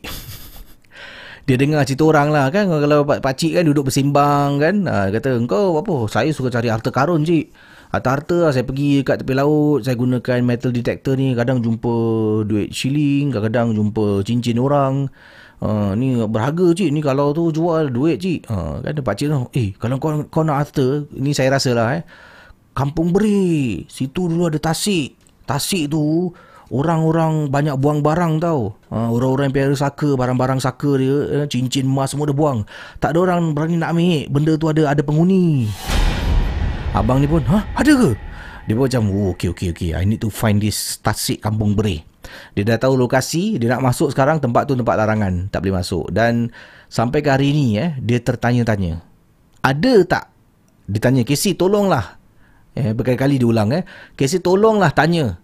dia dengar cerita orang lah kan. Kalau pak pakcik kan duduk bersimbang kan. Ha, kata engkau apa? Saya suka cari harta karun cik. Harta-harta lah saya pergi kat tepi laut. Saya gunakan metal detector ni. Kadang jumpa duit shilling kadang-kadang jumpa cincin orang. Uh, ni berharga cik. Ni kalau tu jual duit cik. Uh, kan pakcik tu eh kalau kau, kau nak harta ni saya rasa lah eh. Kampung beri. Situ dulu ada tasik. Tasik tu orang-orang banyak buang barang tau uh, orang-orang yang piara saka barang-barang saka dia eh, cincin emas semua dia buang tak ada orang berani nak ambil benda tu ada ada penghuni Abang ni pun, ha? Ada ke? Dia pun macam, oh, okay, okay, okay. I need to find this tasik kampung beri. Dia dah tahu lokasi, dia nak masuk sekarang tempat tu tempat larangan. Tak boleh masuk. Dan sampai ke hari ni, eh, dia tertanya-tanya. Ada tak? Dia tanya, Casey tolonglah. Eh, berkali-kali diulang. Eh. Casey tolonglah tanya.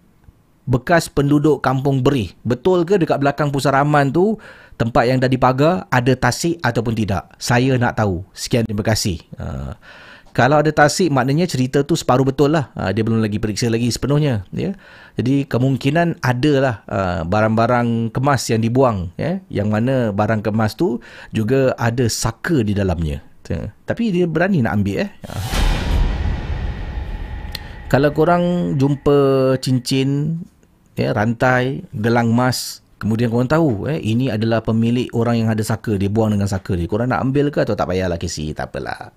Bekas penduduk kampung beri. Betul ke dekat belakang pusaraman tu, tempat yang dah dipagar, ada tasik ataupun tidak? Saya nak tahu. Sekian, terima kasih. Uh, kalau ada tasik maknanya cerita tu separuh betul lah uh, dia belum lagi periksa lagi sepenuhnya ya jadi kemungkinan ada lah uh, barang-barang kemas yang dibuang ya yang mana barang kemas tu juga ada saka di dalamnya ya. tapi dia berani nak ambil eh uh. kalau korang jumpa cincin ya rantai gelang emas Kemudian korang tahu eh ini adalah pemilik orang yang ada saka dia buang dengan saka dia. Korang nak ambil ke atau tak payahlah Casey? Tak apalah.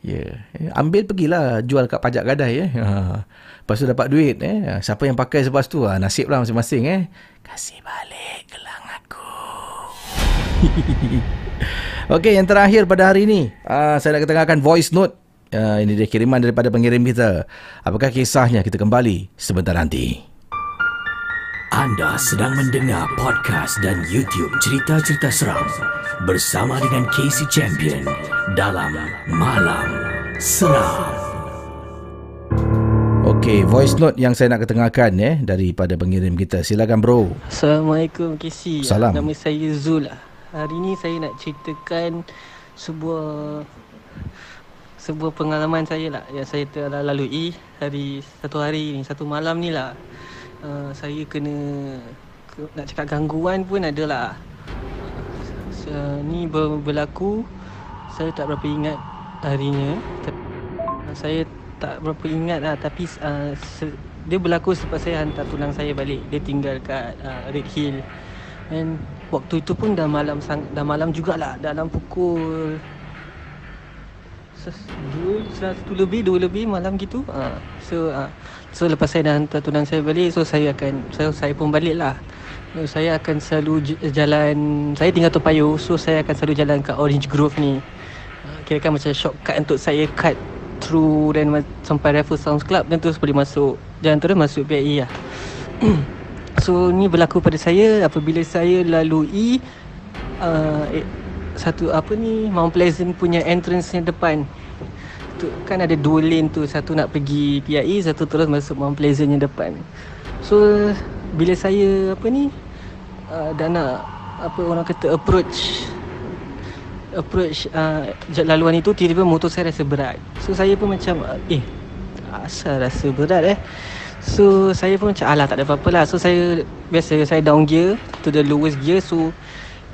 Ya, yeah. ambil pergilah jual kat pajak gadai eh. Ha. Lepas tu dapat duit eh. Siapa yang pakai selepas tu ha. nasiblah masing-masing eh. Kasih balik gelang aku. Okey, yang terakhir pada hari ini, uh, saya nak ketengahkan voice note. Uh, ini dia kiriman daripada pengirim kita. Apakah kisahnya? Kita kembali sebentar nanti. Anda sedang mendengar podcast dan YouTube cerita-cerita seram bersama dengan Casey Champion dalam Malam Seram. Okey, voice note yang saya nak ketengahkan eh daripada pengirim kita. Silakan bro. Assalamualaikum Casey. Salam. Nama saya Zul. Hari ini saya nak ceritakan sebuah sebuah pengalaman saya lah yang saya telah lalui hari satu hari ni, satu malam ni lah. Uh, saya kena ke, nak cakap gangguan pun ada lah. Uh, ni ber, berlaku saya tak berapa ingat harinya. Uh, saya tak berapa ingat lah tapi uh, se, dia berlaku selepas saya hantar tunang saya balik. Dia tinggal kat uh, Red Hill. And waktu itu pun dah malam sang, dah malam jugalah dalam pukul dua, satu lebih, dua lebih malam gitu. Uh, so, uh, so lepas saya dah hantar tunang saya balik, so saya akan, saya, saya pun balik lah. So, saya akan selalu jalan, saya tinggal Topayo, so saya akan selalu jalan kat Orange Grove ni. Uh, kira kan macam shortcut untuk saya cut through dan sampai Raffles Sounds Club dan terus boleh masuk, jalan terus masuk PIE lah. so, ni berlaku pada saya apabila saya lalui uh, satu apa ni Mount Pleasant punya entrance yang depan. Tu kan ada dua lane tu. Satu nak pergi PIE satu terus masuk Mount Pleasant yang depan. So bila saya apa ni uh, dah nak apa orang kata approach approach uh, laluan itu tiba-tiba motor saya rasa berat. So saya pun macam eh asal rasa berat eh. So saya pun macam alah tak ada apa-apa lah. So saya biasa saya down gear to the lowest gear. So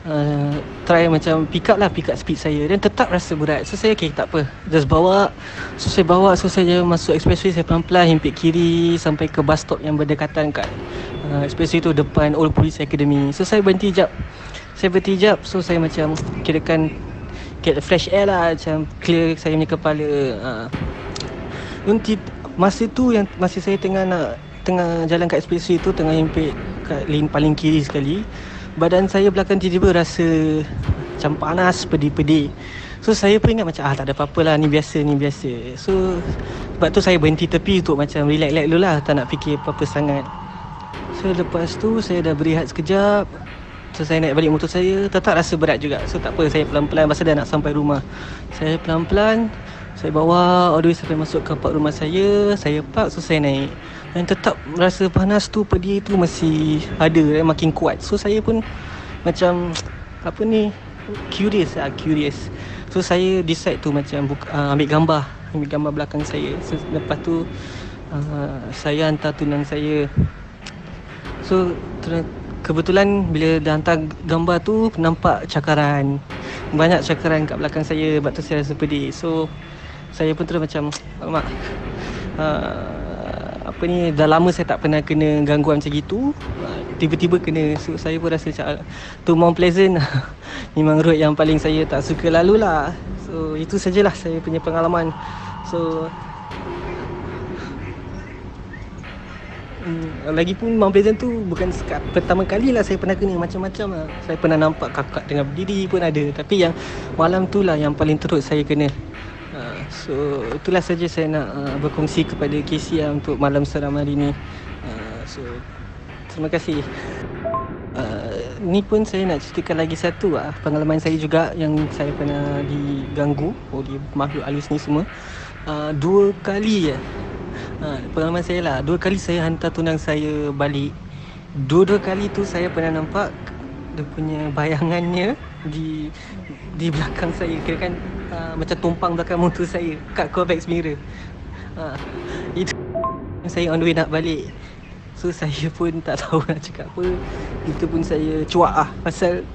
uh, try macam pick up lah pick up speed saya. Dan tetap rasa berat so saya okay tak apa. Just bawa. So saya bawa. So saya masuk expressway saya pelan-pelan himpit kiri sampai ke bus stop yang berdekatan kat uh, expressway tu depan Old Police Academy. So saya berhenti jap. Saya berhenti jap. So saya macam kirakan get fresh air lah. Macam clear saya punya kepala. Uh. Masa tu yang masa saya tengah nak tengah jalan kat expressway tu tengah himpit kat lane paling kiri sekali badan saya belakang tiba-tiba rasa macam panas pedih-pedih. So saya pun ingat macam ah tak ada apa-apa lah ni biasa ni biasa. So sebab tu saya berhenti tepi untuk macam relax-relax dulu lah tak nak fikir apa-apa sangat. So lepas tu saya dah berehat sekejap. So saya naik balik motor saya. Tetap rasa berat juga. So tak apa Saya pelan-pelan Pasal dah nak sampai rumah. Saya pelan-pelan Saya bawa All the way sampai masuk ke park rumah saya. Saya park So saya naik Dan tetap rasa panas tu Pedih tu masih ada eh, Makin kuat. So saya pun Macam Apa ni Curious lah Curious. So saya decide tu macam buka, uh, Ambil gambar Ambil gambar belakang saya. So lepas tu uh, Saya hantar tunang saya. So kebetulan bila dah hantar gambar tu nampak cakaran. Banyak cakaran kat belakang saya sebab tu saya rasa pedih. So saya pun terus macam mak uh, apa ni dah lama saya tak pernah kena gangguan macam gitu tiba-tiba kena so saya pun rasa macam tu Mount Pleasant memang road yang paling saya tak suka lalu lah so itu sajalah saya punya pengalaman so Hmm, lagipun Mount Pleasant tu bukan sekat pertama kali lah saya pernah kena macam-macam lah. Saya pernah nampak kakak tengah berdiri pun ada. Tapi yang malam tu lah yang paling teruk saya kena. Uh, so itulah saja saya nak uh, berkongsi kepada KC lah untuk malam seram hari ni. Uh, so terima kasih. Uh, ni pun saya nak ceritakan lagi satu lah pengalaman saya juga yang saya pernah diganggu oleh makhluk halus ni semua. Uh, dua kali ya ha, Pengalaman saya lah Dua kali saya hantar tunang saya balik Dua-dua kali tu saya pernah nampak Dia punya bayangannya Di di belakang saya. Kira kan uh, macam tumpang belakang motor saya Kat convex mirror. Ha, Itu saya on the way nak balik. So saya pun tak tahu nak cakap apa. Itu pun saya cuak lah Pasal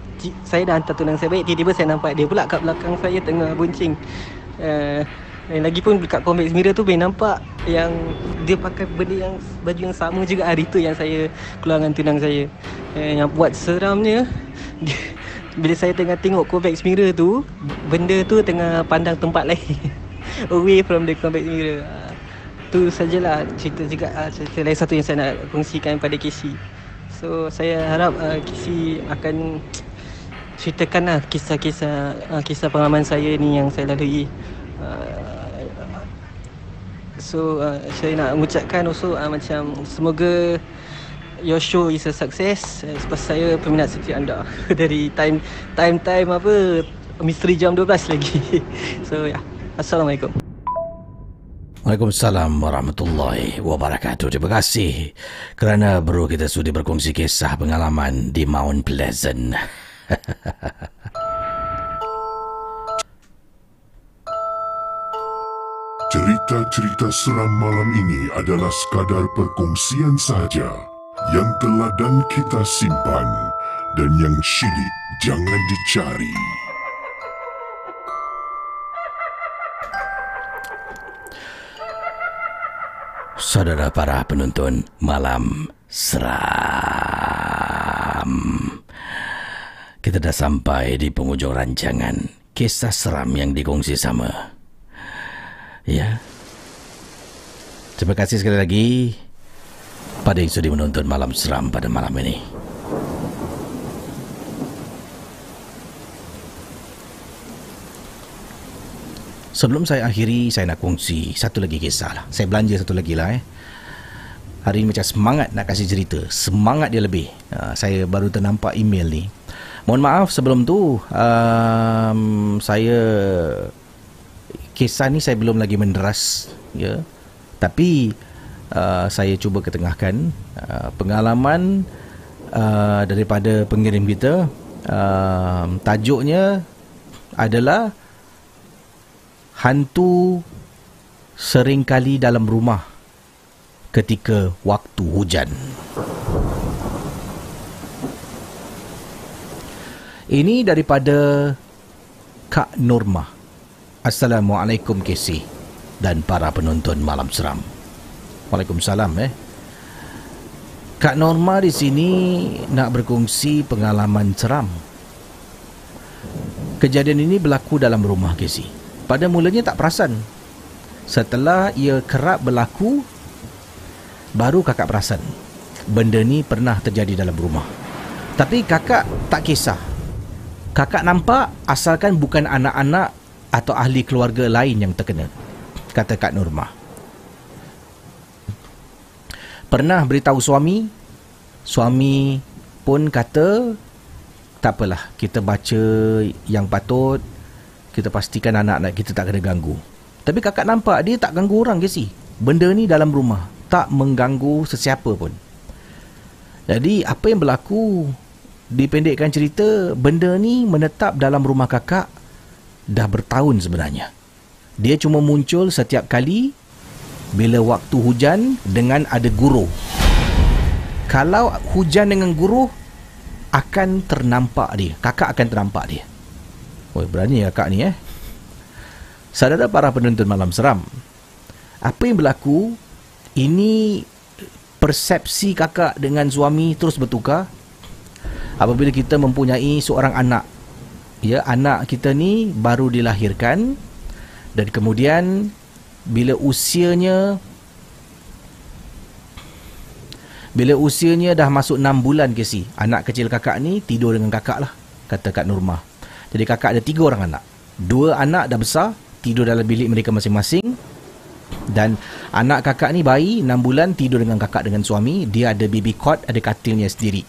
saya dah hantar tunang saya balik. Tiba-tiba saya nampak dia pula kat belakang saya Tengah boncing. Uh, dan lagi pun dekat convex mirror tu boleh nampak yang dia pakai benda yang baju yang sama juga. Hari tu yang saya keluar dengan tunang saya. Eh, yang buat seramnya dia, bila saya tengah tengok convex mirror tu benda tu tengah pandang tempat lain away from the convex mirror. Uh, tu sajalah cerita juga uh, cerita lain satu yang saya nak kongsikan pada Casey. So saya harap uh, Casey akan ceritakanlah kisah-kisah uh, kisah pengalaman saya ni yang saya lalui. Uh, So uh, saya nak mengucapkan also uh, macam semoga your show is a success uh, sebab saya peminat setia anda dari time time time apa misteri jam 12 lagi. so ya. Yeah. Assalamualaikum. Waalaikumsalam warahmatullahi wabarakatuh. Terima kasih kerana bro kita sudah berkongsi kisah pengalaman di Mount Pleasant. Cerita-cerita seram malam ini adalah sekadar perkongsian sahaja yang teladan kita simpan dan yang syilid jangan dicari. Saudara para penonton malam seram. Kita dah sampai di penghujung rancangan kisah seram yang dikongsi sama. Ya. Terima kasih sekali lagi pada yang sudah menonton malam seram pada malam ini. Sebelum saya akhiri, saya nak kongsi satu lagi kisah lah. Saya belanja satu lagi lah eh. Hari ini macam semangat nak kasih cerita. Semangat dia lebih. Uh, saya baru ternampak email ni. Mohon maaf sebelum tu, um, saya kisah ni saya belum lagi menderas ya tapi uh, saya cuba ketengahkan uh, pengalaman uh, daripada pengirim kita uh, tajuknya adalah hantu seringkali dalam rumah ketika waktu hujan Ini daripada Kak Norma. Assalamualaikum Casey dan para penonton Malam Seram. Waalaikumsalam eh. Kak Norma di sini nak berkongsi pengalaman seram. Kejadian ini berlaku dalam rumah Casey. Pada mulanya tak perasan. Setelah ia kerap berlaku, baru kakak perasan. Benda ni pernah terjadi dalam rumah. Tapi kakak tak kisah. Kakak nampak asalkan bukan anak-anak atau ahli keluarga lain yang terkena. Kata Kak Norma. Pernah beritahu suami, suami pun kata tak apalah, kita baca yang patut, kita pastikan anak-anak kita tak kena ganggu. Tapi kakak nampak dia tak ganggu orang ke si? Benda ni dalam rumah, tak mengganggu sesiapa pun. Jadi apa yang berlaku dipendekkan cerita, benda ni menetap dalam rumah kakak dah bertahun sebenarnya. Dia cuma muncul setiap kali bila waktu hujan dengan ada guru. Kalau hujan dengan guru akan ternampak dia. Kakak akan ternampak dia. Oh, berani kakak ni eh. Saudara para penonton malam seram. Apa yang berlaku? Ini persepsi kakak dengan suami terus bertukar. Apabila kita mempunyai seorang anak. Ya, anak kita ni baru dilahirkan dan kemudian bila usianya bila usianya dah masuk 6 bulan ke si anak kecil kakak ni tidur dengan kakak lah kata Kak Nurma jadi kakak ada tiga orang anak. Dua anak dah besar tidur dalam bilik mereka masing-masing. Dan anak kakak ni bayi 6 bulan tidur dengan kakak dengan suami dia ada baby cot ada katilnya sendiri.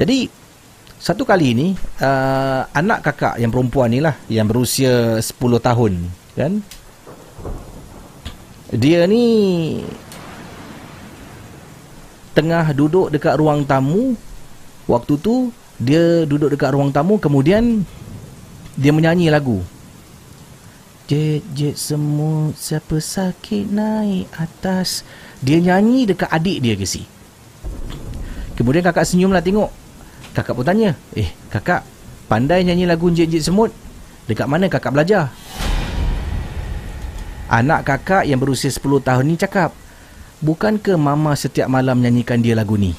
Jadi satu kali ni uh, anak kakak yang perempuan ni lah yang berusia 10 tahun kan dia ni tengah duduk dekat ruang tamu. Waktu tu dia duduk dekat ruang tamu kemudian dia menyanyi lagu. Jet jet semut siapa sakit naik atas. Dia nyanyi dekat adik dia ke si? Kemudian kakak senyum lah tengok. Kakak pun tanya eh kakak pandai nyanyi lagu jet jet semut? Dekat mana kakak belajar Anak kakak yang berusia 10 tahun ni cakap, Bukankah mama setiap malam nyanyikan dia lagu ni?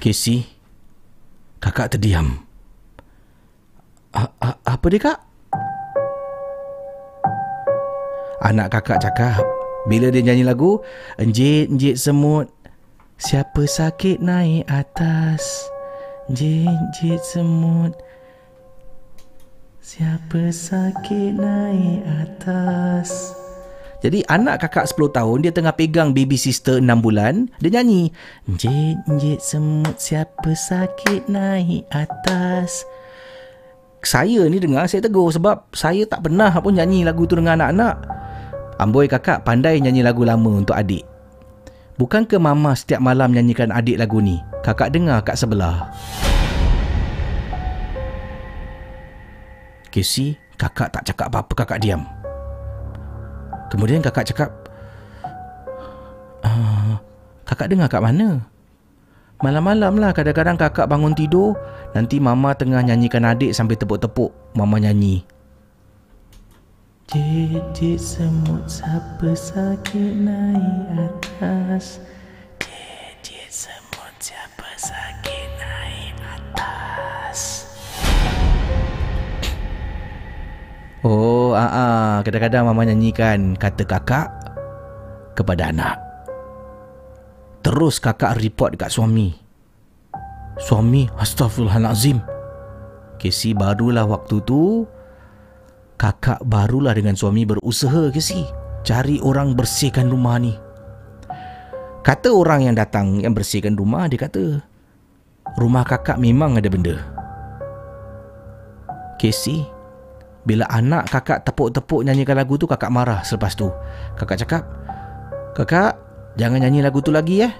Casey, kakak terdiam. Apa dia kak? Anak kakak cakap, bila dia nyanyi lagu, Enjit, enjit semut, siapa sakit naik atas? Enjit, enjit semut, Siapa sakit naik atas? Jadi anak kakak 10 tahun Dia tengah pegang baby sister 6 bulan Dia nyanyi Jit jit semut siapa sakit naik atas? Saya ni dengar saya tegur Sebab saya tak pernah pun nyanyi lagu tu dengan anak-anak. Amboi kakak pandai nyanyi lagu lama untuk adik. Bukankah mama setiap malam nyanyikan adik lagu ni? Kakak dengar kat sebelah Casey, kakak tak cakap apa-apa, kakak diam. Kemudian kakak cakap, uh, kakak dengar kat mana? Malam-malam lah kadang-kadang kakak bangun tidur, nanti mama tengah nyanyikan adik sambil tepuk-tepuk. Mama nyanyi. Jijik semut siapa sakit naik atas Oh, ah, ah. kadang-kadang mama nyanyikan kata kakak kepada anak. Terus kakak report dekat suami. Suami, astagfirullahalazim. Casey barulah waktu tu kakak barulah dengan suami berusaha Casey cari orang bersihkan rumah ni. Kata orang yang datang yang bersihkan rumah dia kata rumah kakak memang ada benda. Casey bila anak kakak tepuk-tepuk nyanyikan lagu tu kakak marah selepas tu. Kakak cakap, "Kakak, jangan nyanyi lagu tu lagi eh."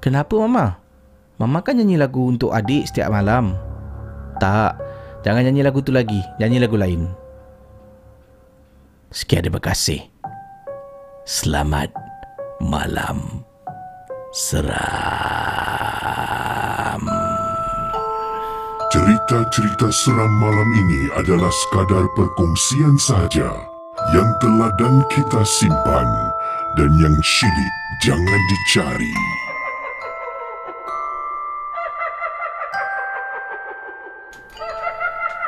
"Kenapa mama?" "Mama kan nyanyi lagu untuk adik setiap malam." "Tak, jangan nyanyi lagu tu lagi. Nyanyi lagu lain." Sekian terima kasih. Selamat malam seram. Cerita-cerita seram malam ini adalah sekadar perkongsian sahaja yang teladan kita simpan dan yang syilid jangan dicari.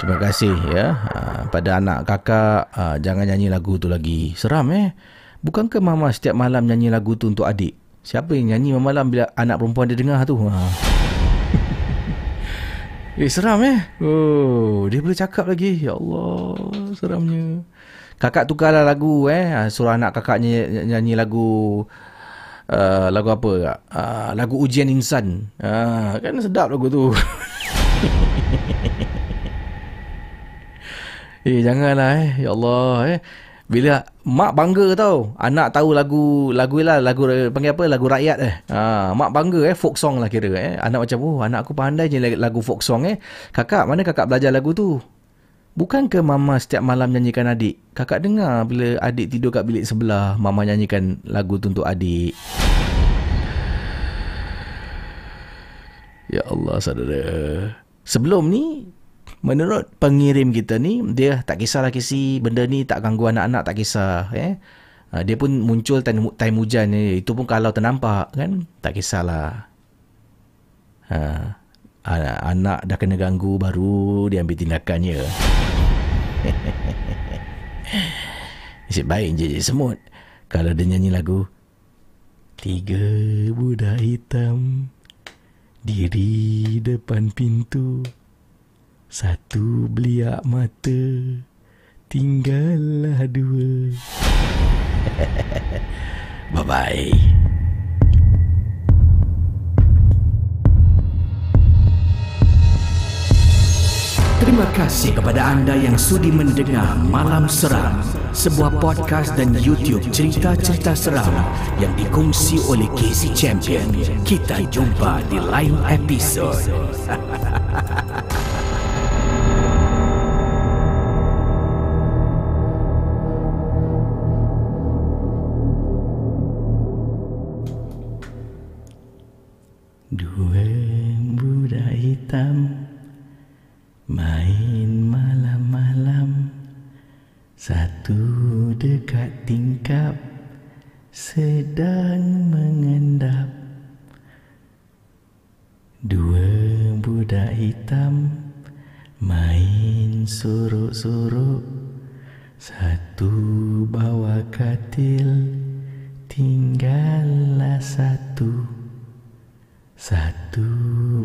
Terima kasih ya ah, pada anak kakak ah, jangan nyanyi lagu tu lagi. Seram eh. Bukankah mama setiap malam nyanyi lagu tu untuk adik? Siapa yang nyanyi malam bila anak perempuan dia dengar tu? Ha. Eh seram eh. Oh, dia boleh cakap lagi. Ya Allah, seramnya. Kakak tukarlah lagu eh. Ah, Suruh anak kakaknya nyanyi lagu uh, lagu apa? Uh, lagu Ujian Insan. Uh, kan sedap lagu tu. Eh janganlah eh. Ya Allah eh. Bila mak bangga tau. Anak tahu lagu lagu lah lagu panggil apa? Lagu rakyat eh. Ha, mak bangga eh folk song lah kira eh. Anak macam oh anak aku pandai je lagu folk song eh. Kakak mana kakak belajar lagu tu? Bukan ke mama setiap malam nyanyikan adik? Kakak dengar bila adik tidur kat bilik sebelah, mama nyanyikan lagu tu untuk adik. Ya Allah saudara. Sebelum ni menurut pengirim kita ni dia tak kisahlah kisi benda ni tak ganggu anak-anak tak kisah eh dia pun muncul time, time hujan ni. Itu pun kalau ternampak kan? Tak kisahlah. Ha anak dah kena ganggu baru dia ambil tindakannya Nasib baik je semut. Kalau dia nyanyi lagu Tiga budak hitam Diri depan pintu satu beliak mata Tinggallah dua Bye-bye Terima kasih kepada anda yang sudi mendengar Malam Seram, sebuah podcast dan YouTube cerita-cerita seram yang dikongsi oleh Casey Champion. Kita jumpa di lain episod. Dua budak hitam main malam-malam. Satu dekat tingkap sedang mengendap. Dua budak hitam main sorok-sorok. Satu bawa katil tinggallah satu satu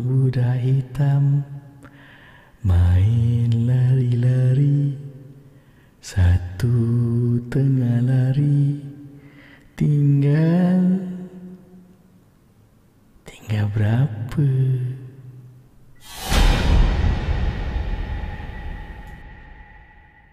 budak hitam main lari-lari Satu tengah lari tinggal Tinggal berapa?